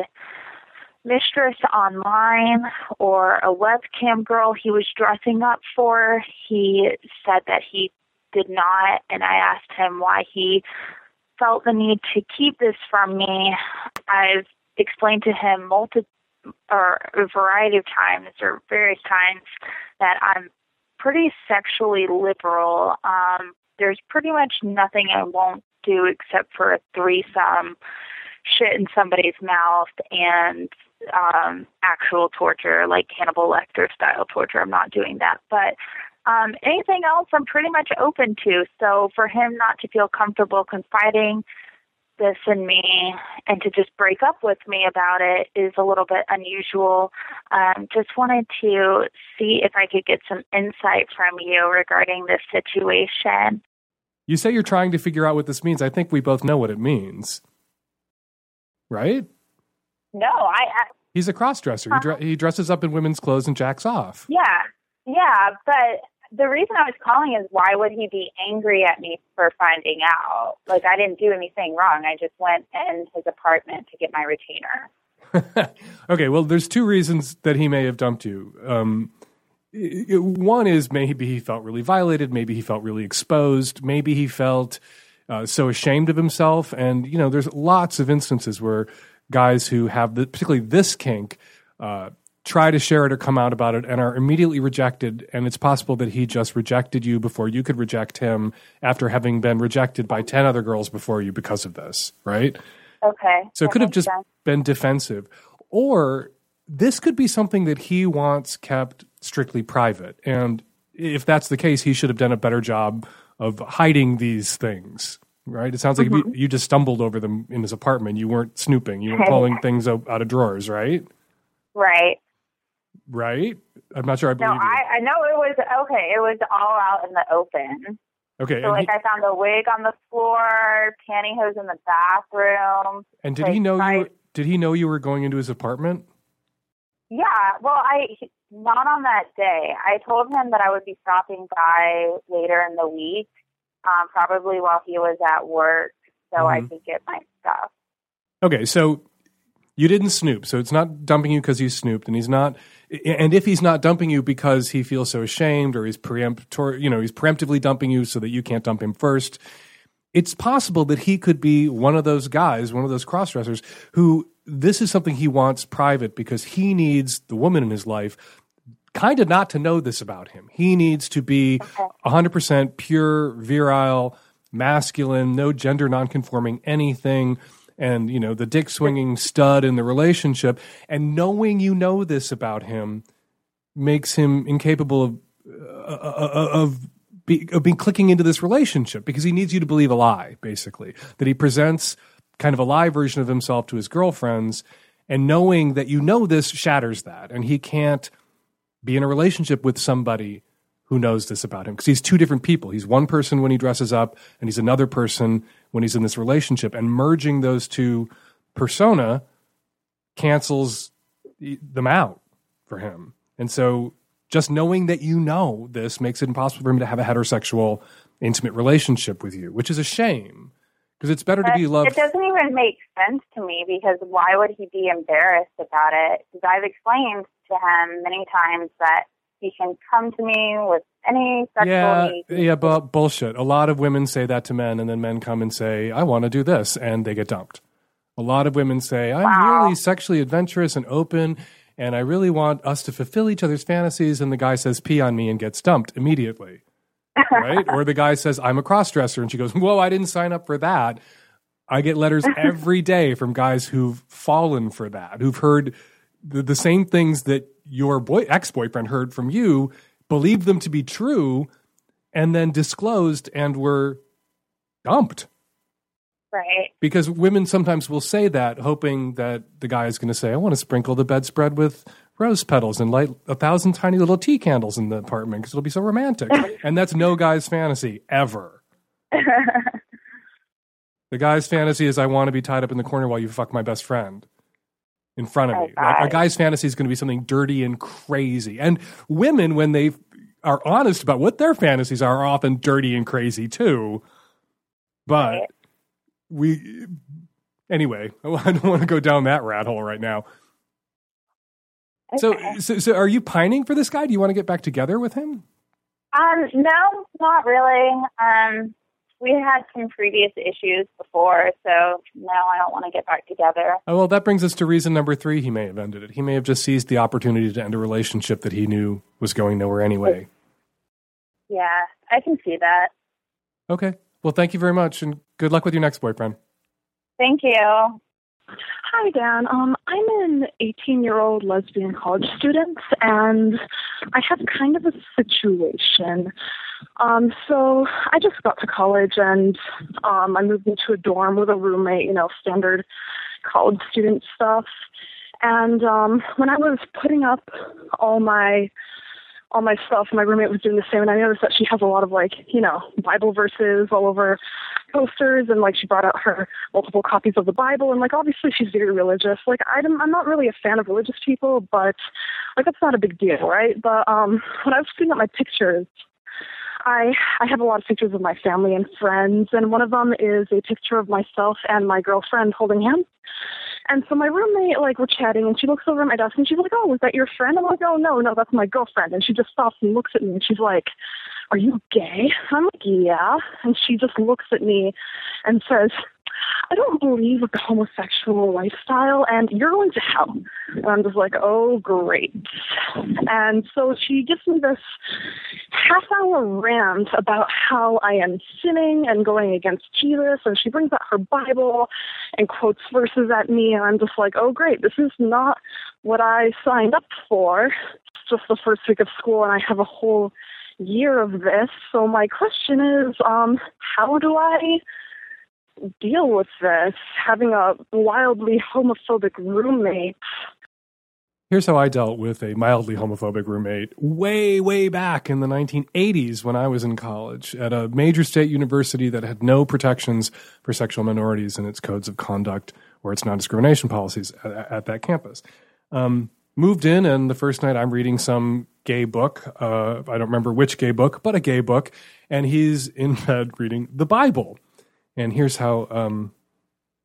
[SPEAKER 10] mistress online or a webcam girl he was dressing up for. He said that he did not, and I asked him why he felt the need to keep this from me. I've explained to him multi or a variety of times or various times that I'm pretty sexually liberal. Um, there's pretty much nothing I won't do except for a threesome, shit in somebody's mouth, and um, actual torture, like Hannibal Lecter style torture. I'm not doing that. But um, anything else, I'm pretty much open to. So for him not to feel comfortable confiding this in me and to just break up with me about it is a little bit unusual. Um, just wanted to see if I could get some insight from you regarding this situation.
[SPEAKER 3] You say you're trying to figure out what this means. I think we both know what it means. Right?
[SPEAKER 10] No, I. I
[SPEAKER 3] He's a cross-dresser. He, dre- he dresses up in women's clothes and jacks off.
[SPEAKER 10] yeah, yeah, but the reason I was calling is why would he be angry at me for finding out? Like I didn't do anything wrong. I just went in his apartment to get my retainer.
[SPEAKER 3] okay, well, there's two reasons that he may have dumped you. Um, one is maybe he felt really violated. Maybe he felt really exposed. Maybe he felt uh, so ashamed of himself. And you know, there's lots of instances where guys who have the, particularly this kink uh, try to share it or come out about it and are immediately rejected. And it's possible that he just rejected you before you could reject him after having been rejected by ten other girls before you because of this, right?
[SPEAKER 10] Okay.
[SPEAKER 3] So it could have just
[SPEAKER 10] sense.
[SPEAKER 3] been defensive. Or this could be something that he wants kept strictly private. And if that's the case, he should have done a better job of hiding these things. Right? It sounds like you, mm-hmm. you just stumbled over them in his apartment. You weren't snooping. You weren't pulling things out, out of drawers, right?
[SPEAKER 10] Right.
[SPEAKER 3] Right? I'm not sure I
[SPEAKER 10] No,
[SPEAKER 3] believe you.
[SPEAKER 10] I, I know it was okay. It was all out in the open.
[SPEAKER 3] Okay.
[SPEAKER 10] So like
[SPEAKER 3] he-
[SPEAKER 10] I found a wig on the floor, pantyhose in the bathroom.
[SPEAKER 3] and did
[SPEAKER 10] like,
[SPEAKER 3] he know you? Did he know you were going into his apartment?
[SPEAKER 10] Yeah, well, I not on that day. I told him that I would be stopping by later in the week, um, probably while he was at work, so I
[SPEAKER 3] Mhm.
[SPEAKER 10] could get my stuff.
[SPEAKER 3] Okay, so you didn't snoop, so it's not dumping you because you snooped, and he's not. And if he's not dumping you because he feels so ashamed, or he's preemptor, you know, he's preemptively dumping you so that you can't dump him first. It's possible that he could be one of those guys, one of those crossdressers, who this is something he wants private because he needs the woman in his life kind of not to know this about him. He needs to be 100% pure, virile, masculine, no gender nonconforming anything, and, you know, the dick swinging stud in the relationship. And knowing you know this about him makes him incapable of, uh, of, be, of being clicking into this relationship because he needs you to believe a lie, basically, that he presents kind of a lie version of himself to his girlfriends. And knowing that you know this shatters that. And he can't be in a relationship with somebody who knows this about him because he's two different people. He's one person when he dresses up, and he's another person when he's in this relationship. And merging those two persona cancels them out for him. And so, just knowing that you know this makes it impossible for him to have a heterosexual, intimate relationship with you, which is a shame because it's better to be loved.
[SPEAKER 10] It doesn't even make sense to me because why would he be embarrassed about it? Because I've explained to him many times that he can come to me with any sexual
[SPEAKER 3] Yeah, yeah, but bullshit. A lot of women say that to men, and then men come and say, "I want to do this," and they get dumped. A lot of women say, "I'm
[SPEAKER 10] Wow.
[SPEAKER 3] really sexually adventurous and open, and I really want us to fulfill each other's fantasies," and the guy says, "Pee on me," and gets dumped immediately, right? or the guy says, "I'm a crossdresser," and she goes, "Whoa, I didn't sign up for that." I get letters every day from guys who've fallen for that, who've heard the, the same things that your boy ex boyfriend heard from you, believed them to be true, and then disclosed and were dumped.
[SPEAKER 10] Right.
[SPEAKER 3] Because women sometimes will say that, hoping that the guy is going to say, "I want to sprinkle the bedspread with rose petals and light a thousand tiny little tea candles in the apartment because it'll be so romantic." and that's no guy's fantasy ever. The guy's fantasy is I want to be tied up in the corner while you fuck my best friend in front of
[SPEAKER 10] Oh,
[SPEAKER 3] me. Like, a guy's fantasy is going to be something dirty and crazy. And women, when they are honest about what their fantasies are, are often dirty and crazy too. But
[SPEAKER 10] Right.
[SPEAKER 3] we, anyway, I don't want to go down that rat hole right now. So, so, so are you pining for this guy? Do you want to get back together with him?
[SPEAKER 10] Um, no, not really. Um, we had some previous issues before, so now I don't want to get back together.
[SPEAKER 3] Oh, well, that brings us to reason number three. He may have ended it. He may have just seized the opportunity to end a relationship that he knew was going nowhere anyway.
[SPEAKER 10] Yeah, I can see that.
[SPEAKER 3] Okay. Well, thank you very much, and good luck with your next boyfriend.
[SPEAKER 10] Thank you.
[SPEAKER 11] Hi, Dan. Um, I'm an 18 year old lesbian college student, and I have kind of a situation. Um, so I just got to college, and um, I moved into a dorm with a roommate, you know, standard college student stuff. And um, when I was putting up all my all my stuff, my roommate was doing the same, and I noticed that she has a lot of like, you know, Bible verses all over posters, and like she brought out her multiple copies of the Bible, and like obviously she's very religious. Like I'm, I'm not really a fan of religious people, but like that's not a big deal, right? But um, when I was putting up my pictures, I I have a lot of pictures of my family and friends, and one of them is a picture of myself and my girlfriend holding hands. And so my roommate, like, we're chatting, and she looks over at my desk, and she's like, "Oh, is that your friend?" I'm like, "Oh, no, no, that's my girlfriend." And she just stops and looks at me, and she's like, "Are you gay?" I'm like, "Yeah." And she just looks at me and says, I don't believe the homosexual lifestyle, and you're going to hell. And I'm just like, oh, great. And so she gives me this half hour rant about how I am sinning and going against Jesus, and she brings out her Bible and quotes verses at me, and I'm just like, oh, great, this is not what I signed up for. It's just the first week of school, and I have a whole year of this. So my question is, um, how do I deal with this? Having a wildly homophobic roommate.
[SPEAKER 3] Here's how I dealt with a mildly homophobic roommate way, way back in the 1980s when I was in college at a major state university that had no protections for sexual minorities in its codes of conduct or its non discrimination policies at, at, that campus. Um, moved in, and the first night I'm reading some gay book. Uh, I don't remember which gay book, but a gay book. And he's in bed reading the Bible. And here's how um,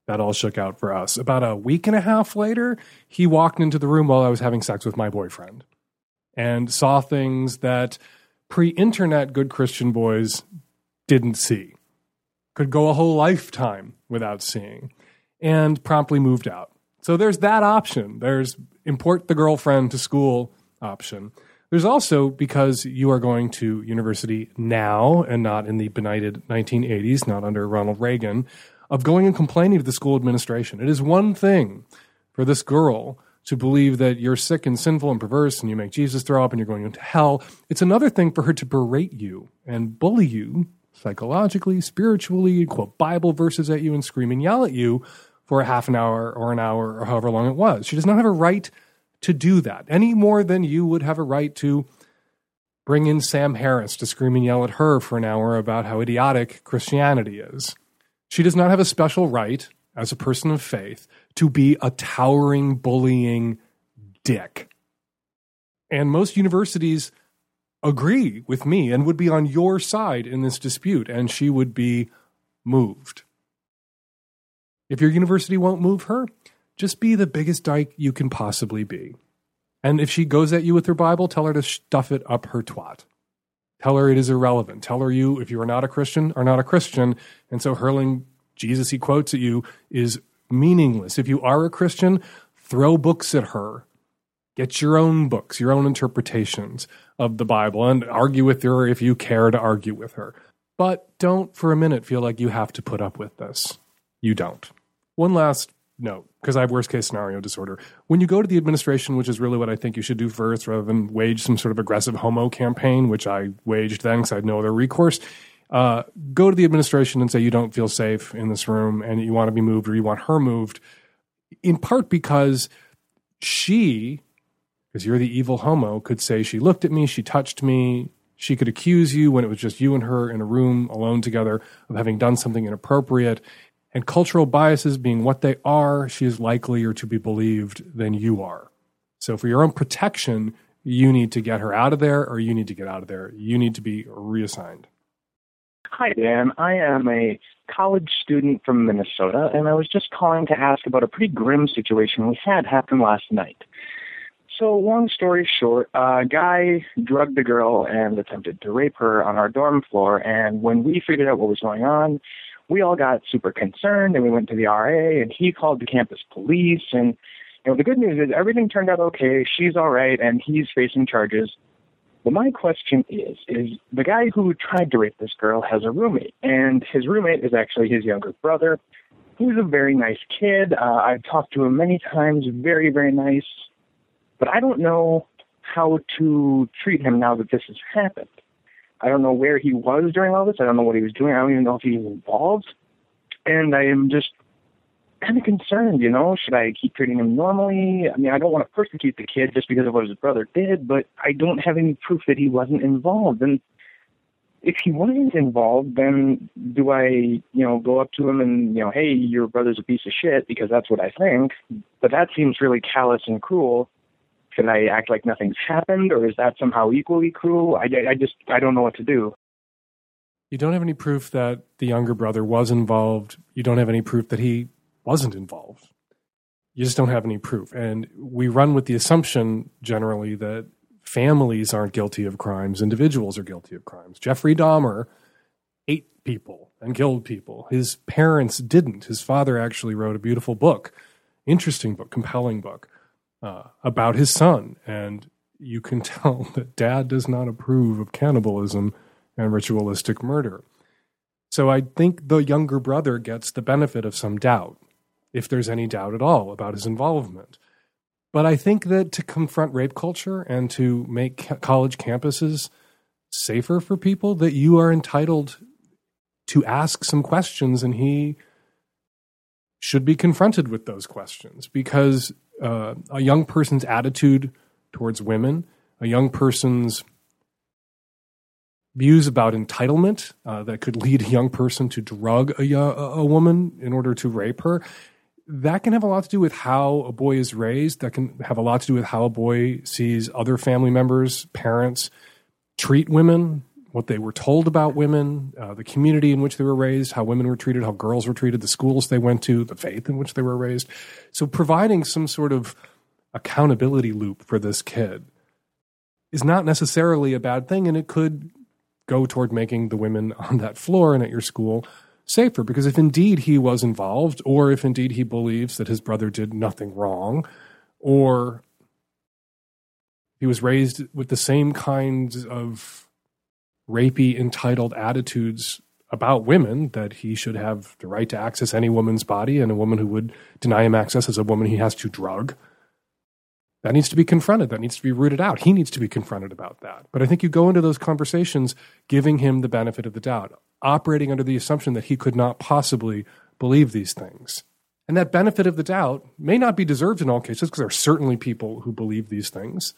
[SPEAKER 3] that all shook out for us. About a week and a half later, he walked into the room while I was having sex with my boyfriend and saw things that pre internet good Christian boys didn't see, could go a whole lifetime without seeing, and promptly moved out. So there's that option. There's import the girlfriend to school option. There's also because you are going to university now and not in the benighted 1980s, not under Ronald Reagan, of going and complaining to the school administration. It is one thing for this girl to believe that you're sick and sinful and perverse and you make Jesus throw up and you're going into hell. It's another thing for her to berate you and bully you psychologically, spiritually, quote Bible verses at you and scream and yell at you for a half an hour or an hour or however long it was. She does not have a right to do that any more than you would have a right to bring in Sam Harris to scream and yell at her for an hour about how idiotic Christianity is. She does not have a special right, as a person of faith, to be a towering, bullying dick. And most universities agree with me and would be on your side in this dispute, and she would be moved. If your university won't move her, just be the biggest dyke you can possibly be. And if she goes at you with her Bible, tell her to stuff it up her twat. Tell her it is irrelevant. Tell her you, if you are not a Christian, are not a Christian. And so hurling Jesus he quotes at you is meaningless. If you are a Christian, throw books at her. Get your own books, your own interpretations of the Bible, and argue with her if you care to argue with her. But don't for a minute feel like you have to put up with this. You don't. One last note because I have worst case scenario disorder. When you go to the administration, which is really what I think you should do first, rather than wage some sort of aggressive homo campaign, which I waged then because I had no other recourse, uh, go to the administration and say you don't feel safe in this room and you want to be moved or you want her moved, in part because she, because you're the evil homo, could say she looked at me, she touched me. She could accuse you when it was just you and her in a room alone together of having done something inappropriate and cultural biases being what they are, she is likelier to be believed than you are. So, for your own protection, you need to get her out of there or you need to get out of there. You need to be reassigned.
[SPEAKER 12] Hi, Dan. I am a college student from Minnesota, and I was just calling to ask about a pretty grim situation we had happen last night. So, long story short, a guy drugged a girl and attempted to rape her on our dorm floor, and when we figured out what was going on, we all got super concerned and we went to the RA and he called the campus police and you know the good news is everything turned out okay. She's all right and he's facing charges. But my question is, is the guy who tried to rape this girl has a roommate, and his roommate is actually his younger brother, who's a very nice kid. Uh, I've talked to him many times, very, very nice. But I don't know how to treat him now that this has happened. I don't know where he was during all this. I don't know what he was doing. I don't even know if he was involved. And I am just kind of concerned, you know, should I keep treating him normally? I mean, I don't want to persecute the kid just because of what his brother did, but I don't have any proof that he wasn't involved. And if he wasn't involved, then do I, you know, go up to him and, you know, hey, your brother's a piece of shit because that's what I think. But that seems really callous and cruel. Can I act like nothing's happened, or is that somehow equally cruel? I, I just I don't know what to do.
[SPEAKER 3] You don't have any proof that the younger brother was involved. You don't have any proof that he wasn't involved. You just don't have any proof. And we run with the assumption generally that families aren't guilty of crimes, individuals are guilty of crimes. Jeffrey Dahmer ate people and killed people. His parents didn't. His father actually wrote a beautiful book, interesting book, compelling book uh, about his son. And you can tell that dad does not approve of cannibalism and ritualistic murder. So I think the younger brother gets the benefit of some doubt, if there's any doubt at all about his involvement. But I think that to confront rape culture and to make college campuses safer for people, that you are entitled to ask some questions, and he should be confronted with those questions because uh, a young person's attitude towards women, a young person's views about entitlement uh, that could lead a young person to drug a, a woman in order to rape her. That can have a lot to do with how a boy is raised. That can have a lot to do with how a boy sees other family members, parents treat women, what they were told about women, uh, the community in which they were raised, how women were treated, how girls were treated, the schools they went to, the faith in which they were raised. So providing some sort of accountability loop for this kid is not necessarily a bad thing, and it could go toward making the women on that floor and at your school safer. Because if indeed he was involved, or if indeed he believes that his brother did nothing wrong, or he was raised with the same kinds of rapey, entitled attitudes about women that he should have the right to access any woman's body, and a woman who would deny him access is a woman he has to drug that needs to be confronted. That needs to be rooted out. He needs to be confronted about that. But I think you go into those conversations giving him the benefit of the doubt, operating under the assumption that he could not possibly believe these things. And that benefit of the doubt may not be deserved in all cases because there are certainly people who believe these things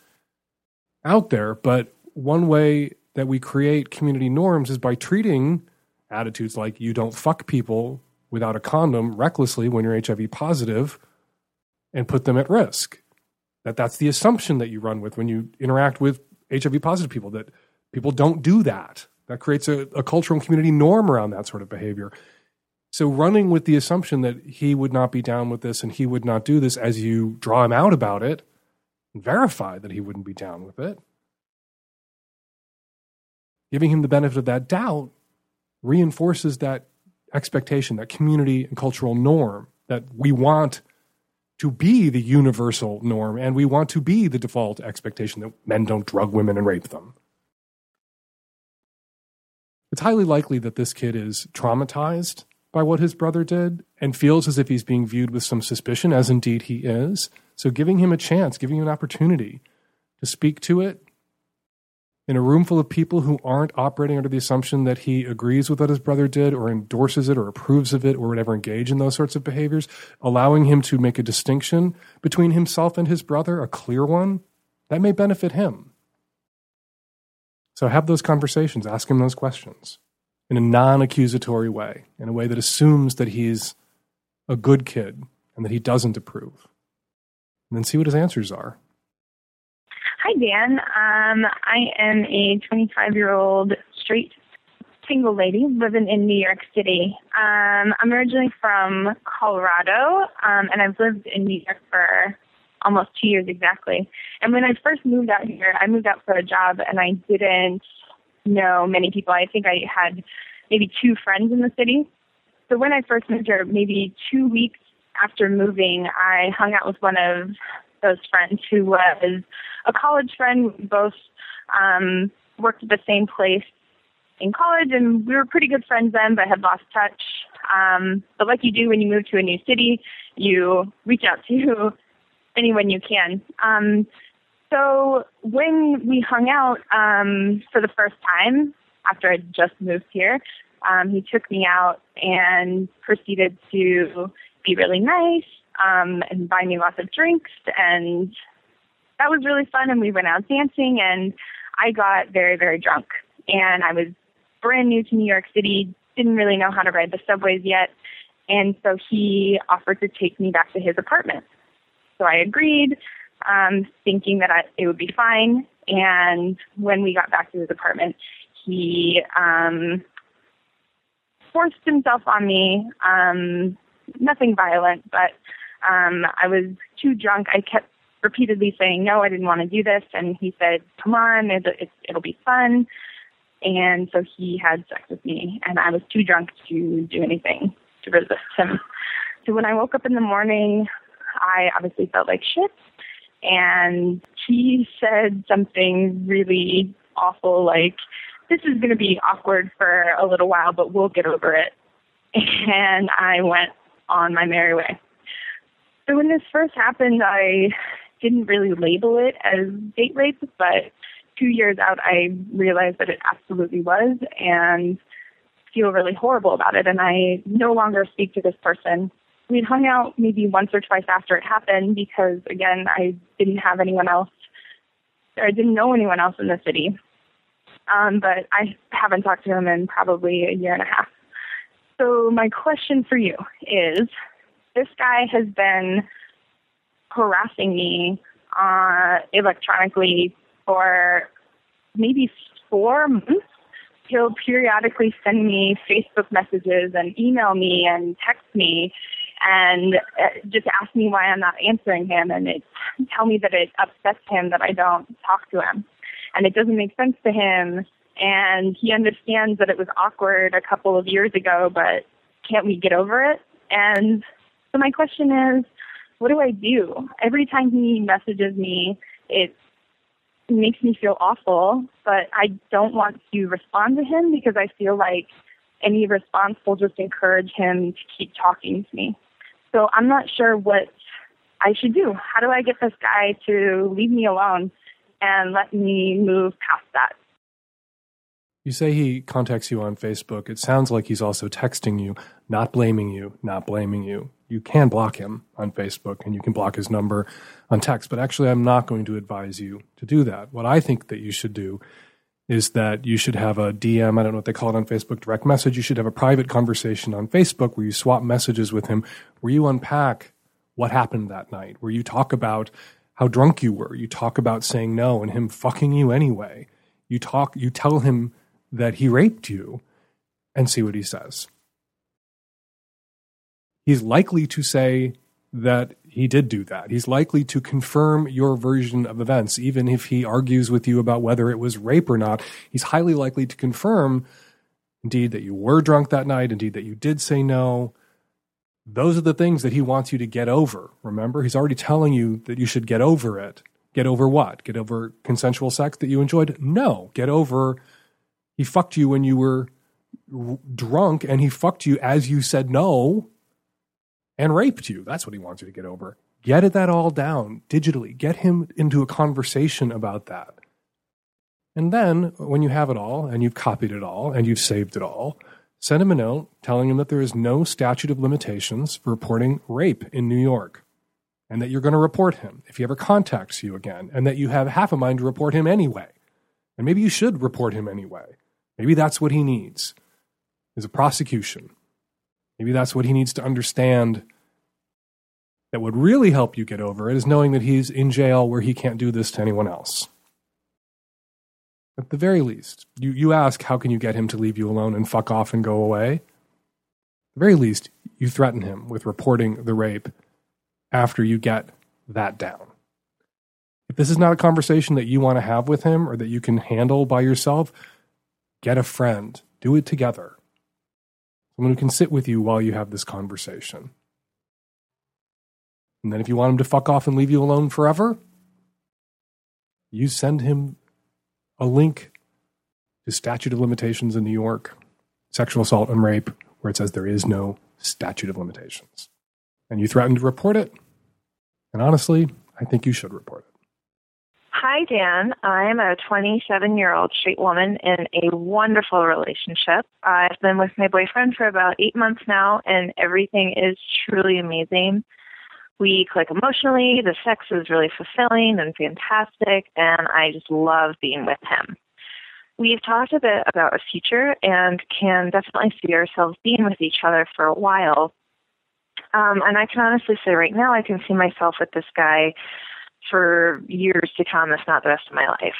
[SPEAKER 3] out there. But one way that we create community norms is by treating attitudes like you don't fuck people without a condom recklessly when you're HIV positive and put them at risk that that's the assumption that you run with when you interact with HIV positive people that people don't do that. That creates a, a cultural and community norm around that sort of behavior. So running with the assumption that he would not be down with this and he would not do this as you draw him out about it and verify that he wouldn't be down with it, giving him the benefit of that doubt reinforces that expectation, that community and cultural norm that we want to be the universal norm, and we want to be the default expectation that men don't drug women and rape them. It's highly likely that this kid is traumatized by what his brother did and feels as if he's being viewed with some suspicion, as indeed he is. So, giving him a chance, giving him an opportunity to speak to it, in a room full of people who aren't operating under the assumption that he agrees with what his brother did or endorses it or approves of it or would ever engage in those sorts of behaviors, allowing him to make a distinction between himself and his brother, a clear one, that may benefit him. So have those conversations, ask him those questions in a non accusatory way, in a way that assumes that he's a good kid and that he doesn't approve. And then see what his answers are.
[SPEAKER 13] Hi, Dan. Um, I am a 25 year old straight single lady living in New York City. Um, I'm originally from Colorado, um, and I've lived in New York for almost two years exactly. And when I first moved out here, I moved out for a job, and I didn't know many people. I think I had maybe two friends in the city. So when I first moved here, maybe two weeks after moving, I hung out with one of those friends who was a college friend. We both um, worked at the same place in college, and we were pretty good friends then, but had lost touch. Um, but like you do when you move to a new city, you reach out to anyone you can. Um, so when we hung out um, for the first time after I just moved here, um, he took me out and proceeded to be really nice um, and buy me lots of drinks and that was really fun and we went out dancing and I got very, very drunk. And I was brand new to New York City, didn't really know how to ride the subways yet. And so he offered to take me back to his apartment. So I agreed, um, thinking that I, it would be fine. And when we got back to his apartment, he um, forced himself on me. Um, nothing violent, but um, I was too drunk. I kept repeatedly saying, no, I didn't want to do this. And he said, come on, it, it, it'll be fun. and so he had sex with me, and I was too drunk to do anything to resist him. So when I woke up in the morning, I obviously felt like shit, and he said something really awful like, "This is going to be awkward for a little while, but we'll get over it." And I went on my merry way. So when this first happened, I didn't really label it as date rape, but two years out, I realized that it absolutely was and feel really horrible about it. And I no longer speak to this person. We'd hung out maybe once or twice after it happened because, again, I didn't have anyone else, or I didn't know anyone else in the city. Um, but I haven't talked to him in probably a year and a half. So my question for you is, this guy has been harassing me uh, electronically for maybe four months. He'll periodically send me Facebook messages and email me and text me and uh, just ask me why I'm not answering him and it tell me that it upsets him that I don't talk to him. And it doesn't make sense to him and he understands that it was awkward a couple of years ago, but can't we get over it? And so my question is, what do I do? Every time he messages me, it makes me feel awful, but I don't want to respond to him because I feel like any response will just encourage him to keep talking to me. So I'm not sure what I should do. How do I get this guy to leave me alone and let me move past that?
[SPEAKER 3] You say he contacts you on Facebook. It sounds like he's also texting you, not blaming you, not blaming you. You can block him on Facebook and you can block his number on text, but actually, I'm not going to advise you to do that. What I think that you should do is that you should have a DM, I don't know what they call it on Facebook, direct message. You should have a private conversation on Facebook where you swap messages with him, where you unpack what happened that night, where you talk about how drunk you were. You talk about saying no and him fucking you anyway. You talk, you tell him that he raped you and see what he says. He's likely to say that he did do that. He's likely to confirm your version of events, even if he argues with you about whether it was rape or not. He's highly likely to confirm, indeed, that you were drunk that night, indeed, that you did say no. Those are the things that he wants you to get over. Remember, he's already telling you that you should get over it. Get over what? Get over consensual sex that you enjoyed? No. Get over he fucked you when you were drunk and he fucked you as you said no and raped you. That's what he wants you to get over. Get it that all down digitally. Get him into a conversation about that. And then when you have it all and you've copied it all and you've saved it all, send him a note telling him that there is no statute of limitations for reporting rape in New York and that you're going to report him if he ever contacts you again and that you have half a mind to report him anyway. And maybe you should report him anyway. Maybe that's what he needs is a prosecution. Maybe that's what he needs to understand that would really help you get over it is knowing that he's in jail where he can't do this to anyone else. At the very least, you, you ask, how can you get him to leave you alone and fuck off and go away? At the very least, you threaten him with reporting the rape after you get that down. If this is not a conversation that you want to have with him or that you can handle by yourself, get a friend, do it together. Someone who can sit with you while you have this conversation. And then if you want him to fuck off and leave you alone forever, you send him a link to statute of limitations in New York, sexual assault and rape, where it says there is no statute of limitations. And you threaten to report it. And honestly, I think you should report it.
[SPEAKER 7] Hi, Dan. I'm a 27 year old straight woman in a wonderful relationship. I've been with my boyfriend for about eight months now, and everything is truly amazing. We click emotionally, the sex is really fulfilling and fantastic, and I just love being with him. We've talked a bit about a future and can definitely see ourselves being with each other for a while. Um, and I can honestly say right now, I can see myself with this guy for years to come, if not the rest of my life.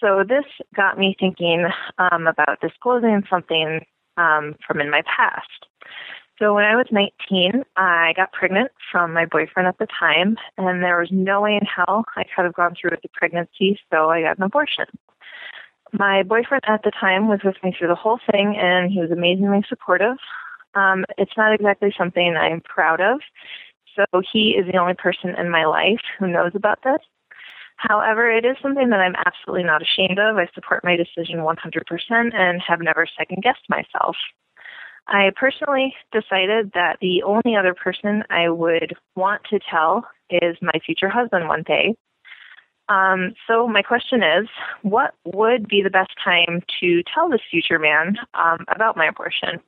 [SPEAKER 7] So this got me thinking um, about disclosing something um, from in my past. So when I was 19, I got pregnant from my boyfriend at the time, and there was no way in hell I could have gone through with the pregnancy, so I got an abortion. my boyfriend at the time was with me through the whole thing, and he was amazingly supportive. Um, it's not exactly something I'm proud of. So he is the only person in my life who knows about this. However, it is something that I'm absolutely not ashamed of. I support my decision 100% and have never second guessed myself. I personally decided that the only other person I would want to tell is my future husband one day. Um, so my question is, what would be the best time to tell this future man um, about my abortion?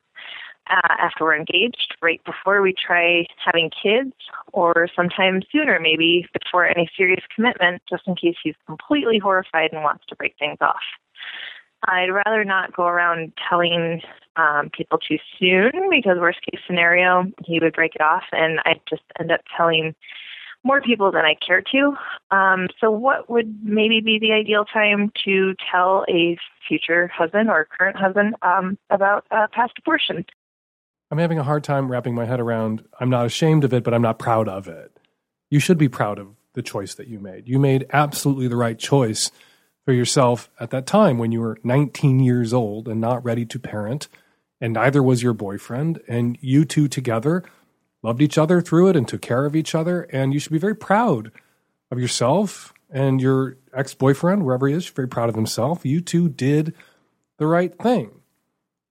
[SPEAKER 7] Uh, after we're engaged, right before we try having kids, or sometime sooner, maybe before any serious commitment, just in case he's completely horrified and wants to break things off. I'd rather not go around telling um, people too soon because worst case scenario, he would break it off, and I'd just end up telling more people than I care to. Um, so, what would maybe be the ideal time to tell a future husband or current husband um, about a past abortion?
[SPEAKER 3] I'm having a hard time wrapping my head around. I'm not ashamed of it, but I'm not proud of it. You should be proud of the choice that you made. You made absolutely the right choice for yourself at that time when you were 19 years old and not ready to parent, and neither was your boyfriend, and you two together loved each other through it and took care of each other. And you should be very proud of yourself and your ex boyfriend, wherever he is, very proud of himself. You two did the right thing.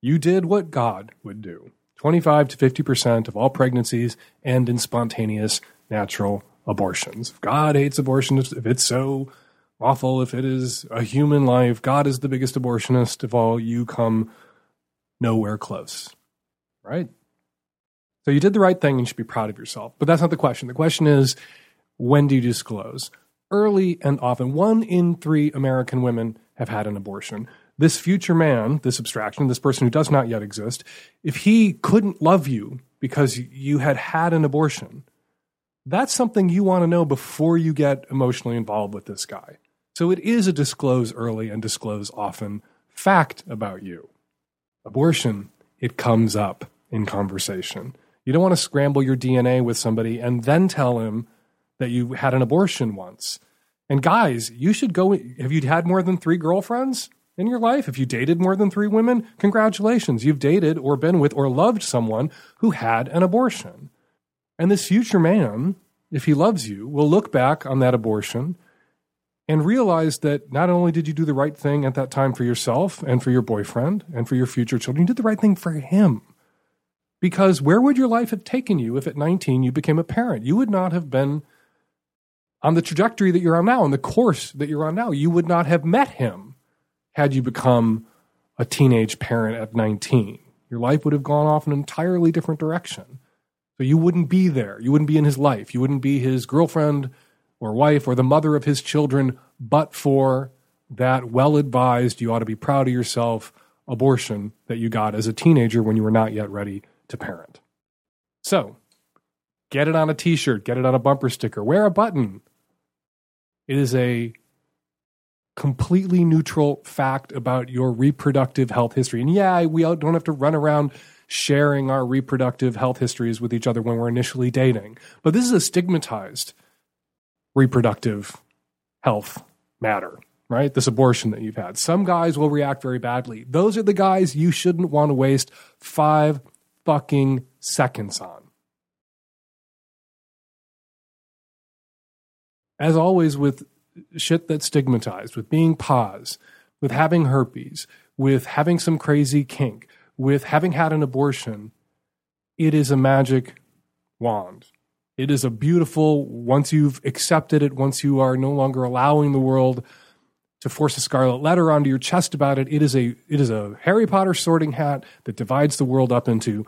[SPEAKER 3] You did what God would do. 25 to 50% of all pregnancies end in spontaneous natural abortions. If God hates abortion, if it's so awful, if it is a human life, God is the biggest abortionist of all, you come nowhere close. Right? So you did the right thing and you should be proud of yourself. But that's not the question. The question is when do you disclose? Early and often. One in three American women have had an abortion. This future man, this abstraction, this person who does not yet exist, if he couldn't love you because you had had an abortion, that's something you want to know before you get emotionally involved with this guy. So it is a disclose early and disclose often fact about you. Abortion, it comes up in conversation. You don't want to scramble your DNA with somebody and then tell him that you had an abortion once. And guys, you should go. Have you had more than three girlfriends in your life? If you dated more than three women, congratulations. You've dated or been with or loved someone who had an abortion. And this future man, if he loves you, will look back on that abortion and realize that not only did you do the right thing at that time for yourself and for your boyfriend and for your future children, you did the right thing for him. Because where would your life have taken you if at 19 you became a parent? You would not have been on the trajectory that you're on now, on the course that you're on now. You would not have met him had you become a teenage parent at 19. Your life would have gone off an entirely different direction. So you wouldn't be there. You wouldn't be in his life. You wouldn't be his girlfriend or wife or the mother of his children, but for that well advised, you ought to be proud of yourself abortion that you got as a teenager when you were not yet ready to parent. So, get it on a t shirt, get it on a bumper sticker, wear a button. It is a completely neutral fact about your reproductive health history. And yeah, we don't have to run around sharing our reproductive health histories with each other when we're initially dating. But this is a stigmatized reproductive health matter, right? This abortion that you've had. Some guys will react very badly. Those are the guys you shouldn't want to waste five fucking seconds on. As always, with shit that's stigmatized, with being poz, with having herpes, with having some crazy kink, with having had an abortion, it is a magic wand. It is a beautiful, once you've accepted it, once you are no longer allowing the world to force a scarlet letter onto your chest about it. It is a it is a Harry Potter sorting hat that divides the world up into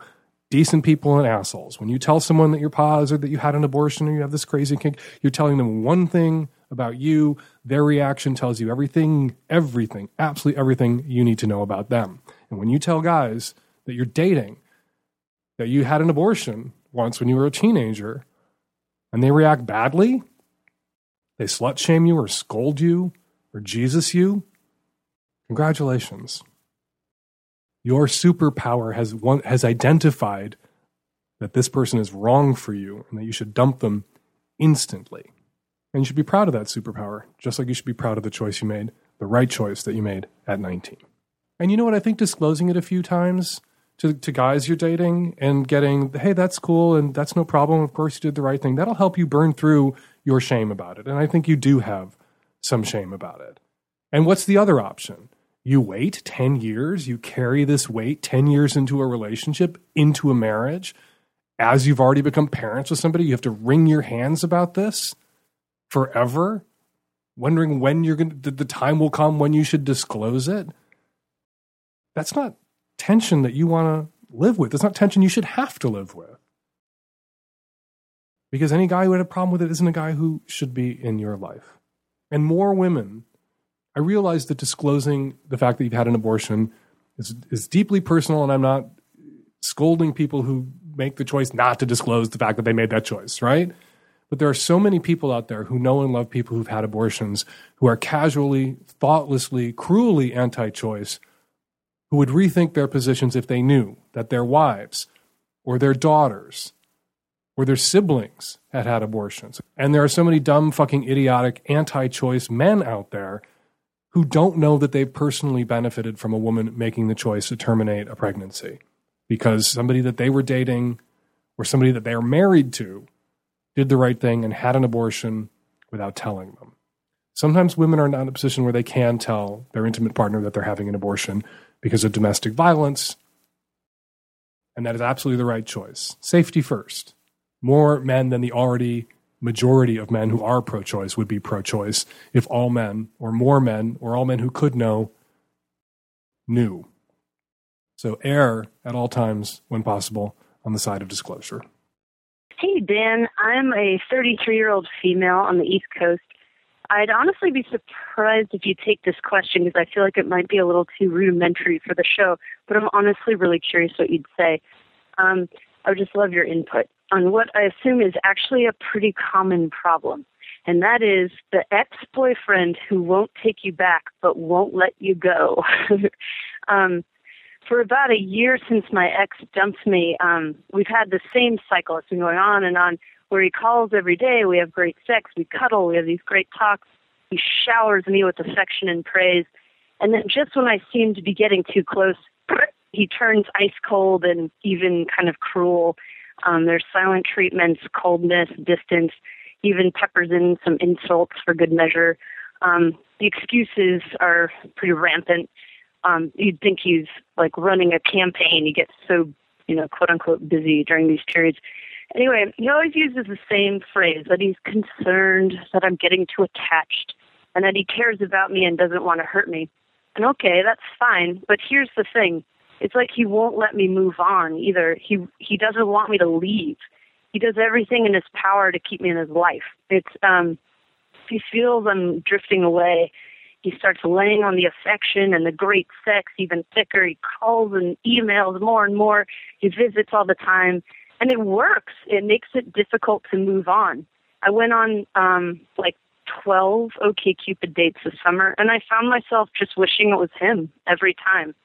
[SPEAKER 3] decent people and assholes. When you tell someone that you're poz or that you had an abortion or you have this crazy kink, you're telling them one thing about you. Their reaction tells you everything, everything, absolutely everything you need to know about them. And when you tell guys that you're dating, that you had an abortion once when you were a teenager, and they react badly, they slut shame you or scold you or Jesus you, congratulations. Your superpower has one, has identified that this person is wrong for you and that you should dump them instantly. And you should be proud of that superpower, just like you should be proud of the choice you made the right choice that you made at 19. And you know what? I think disclosing it a few times to, to guys you're dating and getting, hey, that's cool and that's no problem. Of course, you did the right thing. That'll help you burn through your shame about it. And I think you do have some shame about it. And what's the other option? You wait 10 years, you carry this weight 10 years into a relationship, into a marriage. As you've already become parents with somebody, you have to wring your hands about this forever, wondering when you're going to, the time will come when you should disclose it. That's not tension that you want to live with. It's not tension you should have to live with. Because any guy who had a problem with it isn't a guy who should be in your life. And more women, I realize that disclosing the fact that you've had an abortion is, is deeply personal, and I'm not scolding people who make the choice not to disclose the fact that they made that choice, right? But there are so many people out there who know and love people who've had abortions who are casually, thoughtlessly, cruelly anti choice, who would rethink their positions if they knew that their wives or their daughters or their siblings had had abortions. And there are so many dumb, fucking idiotic, anti choice men out there who don't know that they've personally benefited from a woman making the choice to terminate a pregnancy because somebody that they were dating or somebody that they are married to did the right thing and had an abortion without telling them. Sometimes women are not in a position where they can tell their intimate partner that they're having an abortion because of domestic violence. And that is absolutely the right choice. Safety first. More men than the already majority of men who are pro choice would be pro choice if all men, or more men, or all men who could know, knew. So err at all times, when possible, on the side of disclosure.
[SPEAKER 14] Hey, Dan. I'm a 33 year old female on the East Coast. I'd honestly be surprised if you take this question because I feel like it might be a little too rudimentary for the show, but I'm honestly really curious what you'd say. Um, I would just love your input on what I assume is actually a pretty common problem, and that is the ex boyfriend who won't take you back but won't let you go. um, for about a year since my ex dumped me, um, we've had the same cycle. It's been going on and on where he calls every day. We have great sex. We cuddle. We have these great talks. He showers me with affection and praise. And then just when I seem to be getting too close, he turns ice cold and even kind of cruel. Um, there's silent treatments, coldness, distance, even peppers in some insults for good measure. Um, the excuses are pretty rampant um, you'd think he's like running a campaign. He gets so, you know, quote unquote busy during these periods. Anyway, he always uses the same phrase that he's concerned that I'm getting too attached and that he cares about me and doesn't want to hurt me. And okay, that's fine, but here's the thing. It's like he won't let me move on either. He he doesn't want me to leave. He does everything in his power to keep me in his life. It's um he feels I'm drifting away he starts laying on the affection and the great sex even thicker. He calls and emails more and more. He visits all the time. And it works. It makes it difficult to move on. I went on um like 12 OK Cupid dates this summer and I found myself just wishing it was him every time.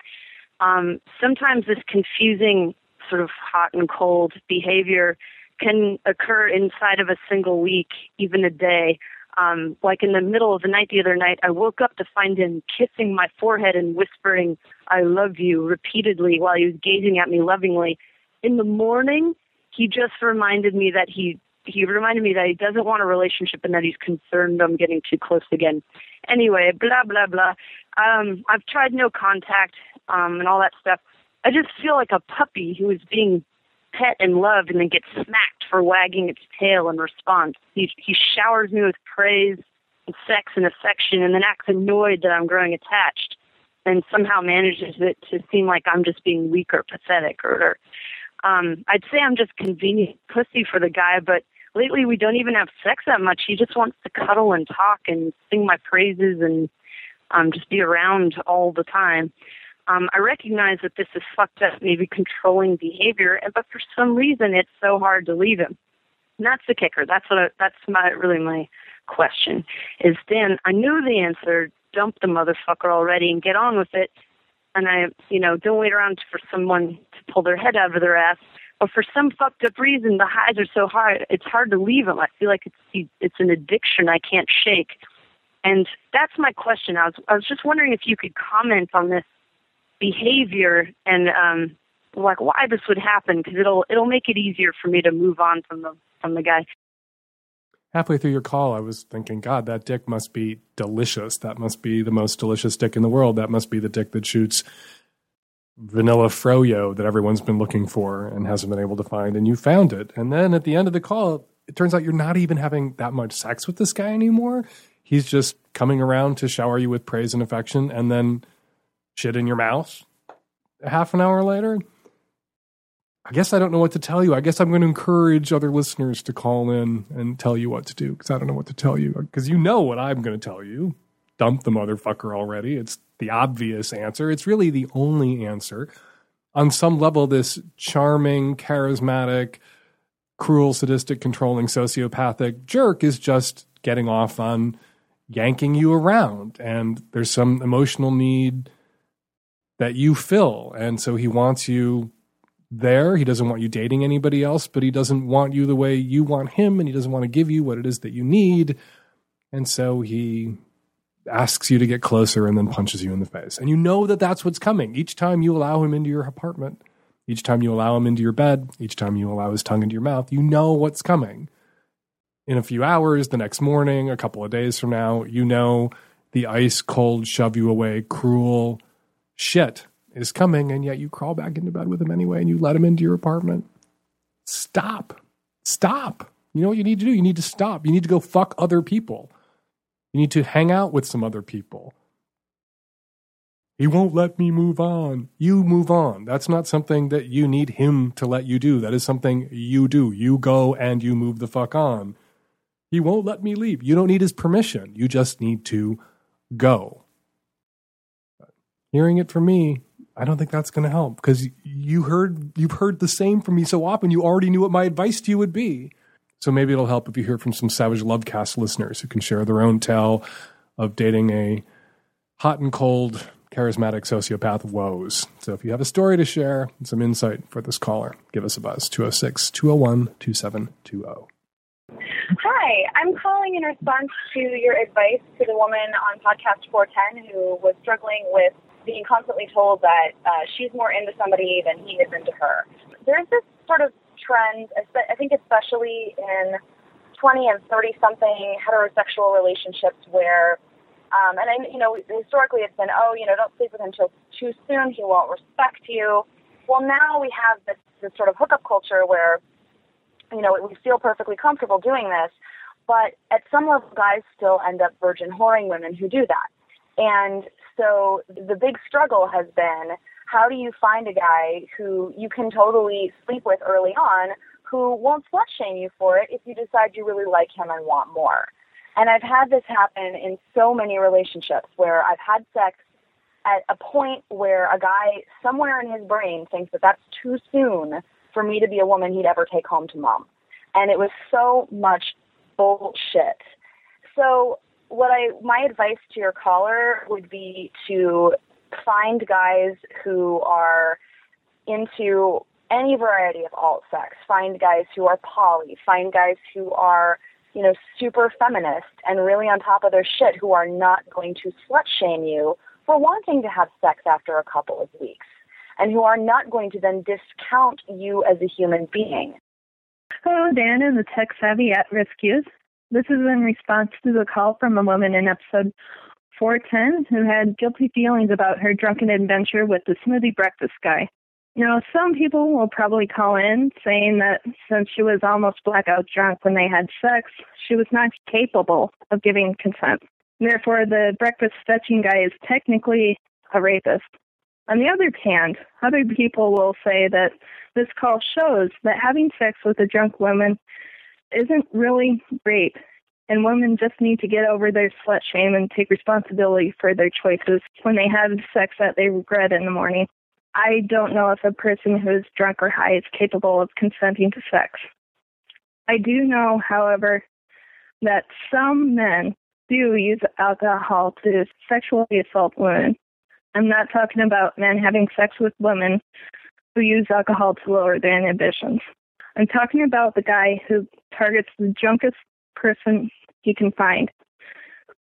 [SPEAKER 14] Um sometimes this confusing sort of hot and cold behavior can occur inside of a single week, even a day um, like in the middle of the night the other night, I woke up to find him kissing my forehead and whispering, I love you, repeatedly while he was gazing at me lovingly. In the morning, he just reminded me that he he reminded me that he doesn't want a relationship and that he's concerned I'm getting too close again. Anyway, blah blah blah. Um, I've tried no contact um, and all that stuff. I just feel like a puppy who is being pet and loved and then gets smacked for wagging its tail in response. He, he showers me with praise and sex and affection and then acts annoyed that I'm growing attached and somehow manages it to seem like I'm just being weak or pathetic or, or um I'd say I'm just convenient pussy for the guy, but lately we don't even have sex that much. He just wants to cuddle and talk and sing my praises and um just be around all the time um, I recognize that this is fucked up, maybe controlling behavior, but for some reason it's so hard to leave him. And that's the kicker. That's what I, that's my really my question is. Then I knew the answer. Dump the motherfucker already and get on with it. And I, you know, don't wait around for someone to pull their head out of their ass. But for some fucked up reason, the highs are so high, it's hard to leave him. I feel like it's it's an addiction I can't shake. And that's my question. I was I was just wondering if you could comment on this behavior and um like why this would happen because it'll it'll make it easier for me to move on from the from the guy.
[SPEAKER 3] Halfway through your call, I was thinking, God, that dick must be delicious. That must be the most delicious dick in the world. That must be the dick that shoots vanilla froyo that everyone's been looking for and hasn't been able to find. And you found it. And then at the end of the call, it turns out you're not even having that much sex with this guy anymore. He's just coming around to shower you with praise and affection and then shit in your mouth half an hour later. I guess I don't know what to tell you. I guess I'm going to encourage other listeners to call in and tell you what to do because I don't know what to tell you. Because you know what I'm going to tell you. Dump the motherfucker already. It's the obvious answer. It's really the only answer. On some level, this charming, charismatic, cruel, sadistic, controlling, sociopathic jerk is just getting off on yanking you around. And there's some emotional need that you fill. And so he wants you there. He doesn't want you dating anybody else, but he doesn't want you the way you want him, and he doesn't want to give you what it is that you need. And so he asks you to get closer and then punches you in the face. And you know that that's what's coming. Each time you allow him into your apartment, each time you allow him into your bed, each time you allow his tongue into your mouth, you know what's coming. In a few hours, the next morning, a couple of days from now, you know the ice cold, shove you away, cruel shit is coming, and yet you crawl back into bed with him anyway and you let him into your apartment. Stop. Stop. You know what you need to do? You need to stop. You need to go fuck other people. You need to hang out with some other people. He won't let me move on. You move on. That's not something that you need him to let you do. That is something you do. You go and you move the fuck on. He won't let me leave. You don't need his permission. You just need to go. Hearing it from me, I don't think that's going to help because you heard you've heard the same from me so often. You already knew what my advice to you would be. So maybe it'll help if you hear from some Savage Lovecast listeners who can share their own tale of dating a hot and cold, charismatic sociopath woes. So if you have a story to share and some insight for this caller, give us a buzz 206 201 2720.
[SPEAKER 15] Hi, I'm calling in response to your advice to the woman on podcast 410 who was struggling with being constantly told that uh, she's more into somebody than he is into her. There's this sort of trend, I think especially in 20 and 30 something heterosexual relationships where, um, and I, you know, historically it's been, oh, you know, don't sleep with him till too soon, he won't respect you. Well, now we have this, this sort of hookup culture where, you know, we feel perfectly comfortable doing this, but at some level, guys still end up virgin whoring women who do that. And so the big struggle has been how do you find a guy who you can totally sleep with early on who won't slut shame you for it if you decide you really like him and want more. And I've had this happen in so many relationships where I've had sex at a point where a guy somewhere in his brain thinks that that's too soon for me to be a woman he'd ever take home to mom. And it was so much bullshit. So what I my advice to your caller would be to find guys who are into any variety of alt sex. Find guys who are poly. Find guys who are you know super feminist and really on top of their shit who are not going to slut shame you for wanting to have sex after a couple of weeks and who are not going to then discount you as a human being.
[SPEAKER 16] Hello, Dan and the tech savvy at risk youth. This is in response to the call from a woman in episode 410 who had guilty feelings about her drunken adventure with the smoothie breakfast guy. Now, some people will probably call in saying that since she was almost blackout drunk when they had sex, she was not capable of giving consent. Therefore, the breakfast fetching guy is technically a rapist. On the other hand, other people will say that this call shows that having sex with a drunk woman isn't really rape, and women just need to get over their slut shame and take responsibility for their choices when they have sex that they regret in the morning. I don't know if a person who is drunk or high is capable of consenting to sex. I do know, however, that some men do use alcohol to sexually assault women. I'm not talking about men having sex with women who use alcohol to lower their inhibitions. I'm talking about the guy who targets the drunkest person he can find,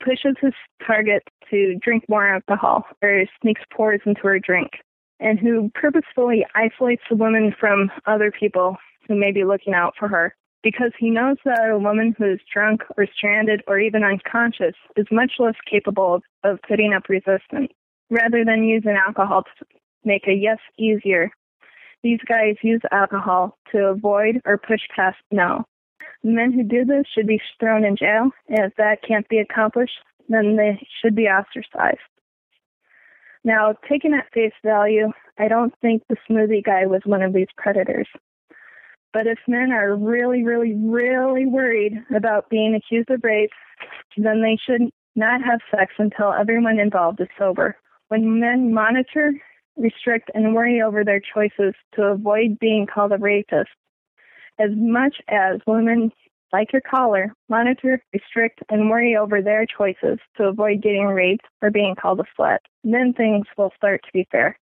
[SPEAKER 16] pushes his target to drink more alcohol or sneaks pours into her drink, and who purposefully isolates the woman from other people who may be looking out for her because he knows that a woman who is drunk or stranded or even unconscious is much less capable of, of putting up resistance. Rather than using alcohol to make a yes easier, these guys use alcohol to avoid or push past no. Men who do this should be thrown in jail, if that can't be accomplished, then they should be ostracized. Now, taken at face value, I don't think the smoothie guy was one of these predators. But if men are really, really, really worried about being accused of rape, then they should not have sex until everyone involved is sober. When men monitor, restrict, and worry over their choices to avoid being called a rapist, as much as women, like your caller, monitor, restrict, and worry over their choices to avoid getting raped or being called a slut, then things will start to be fair.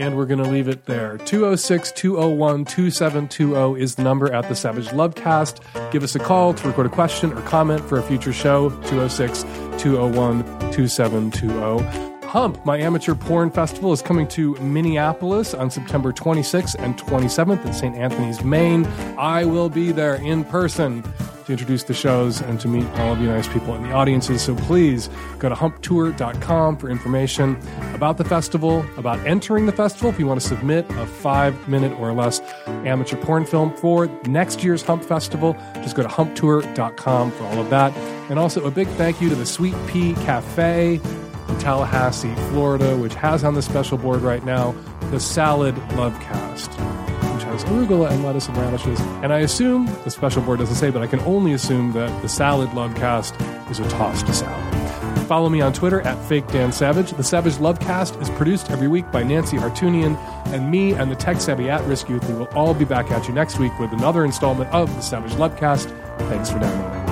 [SPEAKER 3] And we're going to leave it there. 206 201 2720 is the number at the Savage Lovecast. Give us a call to record a question or comment for a future show. 206 201 2720. Hump, my amateur porn festival, is coming to Minneapolis on September 26th and 27th in St. Anthony's, Main. I will be there in person to introduce the shows and to meet all of you nice people in the audiences. So please go to humptour.com for information about the festival, about entering the festival. If you want to submit a five minute or less amateur porn film for next year's Hump Festival, just go to humptour.com for all of that. And also a big thank you to the Sweet Pea Cafe Tallahassee, Florida, which has on the special board right now the Salad Lovecast, which has arugula and lettuce and radishes. And I assume, the special board doesn't say, but I can only assume that the Salad Lovecast is a tossed salad. Follow me on Twitter at Fake Dan Savage. The Savage Lovecast is produced every week by Nancy Hartunian, and me and the tech savvy at risk youth. We will all be back at you next week with another installment of the Savage Lovecast. Thanks for downloading.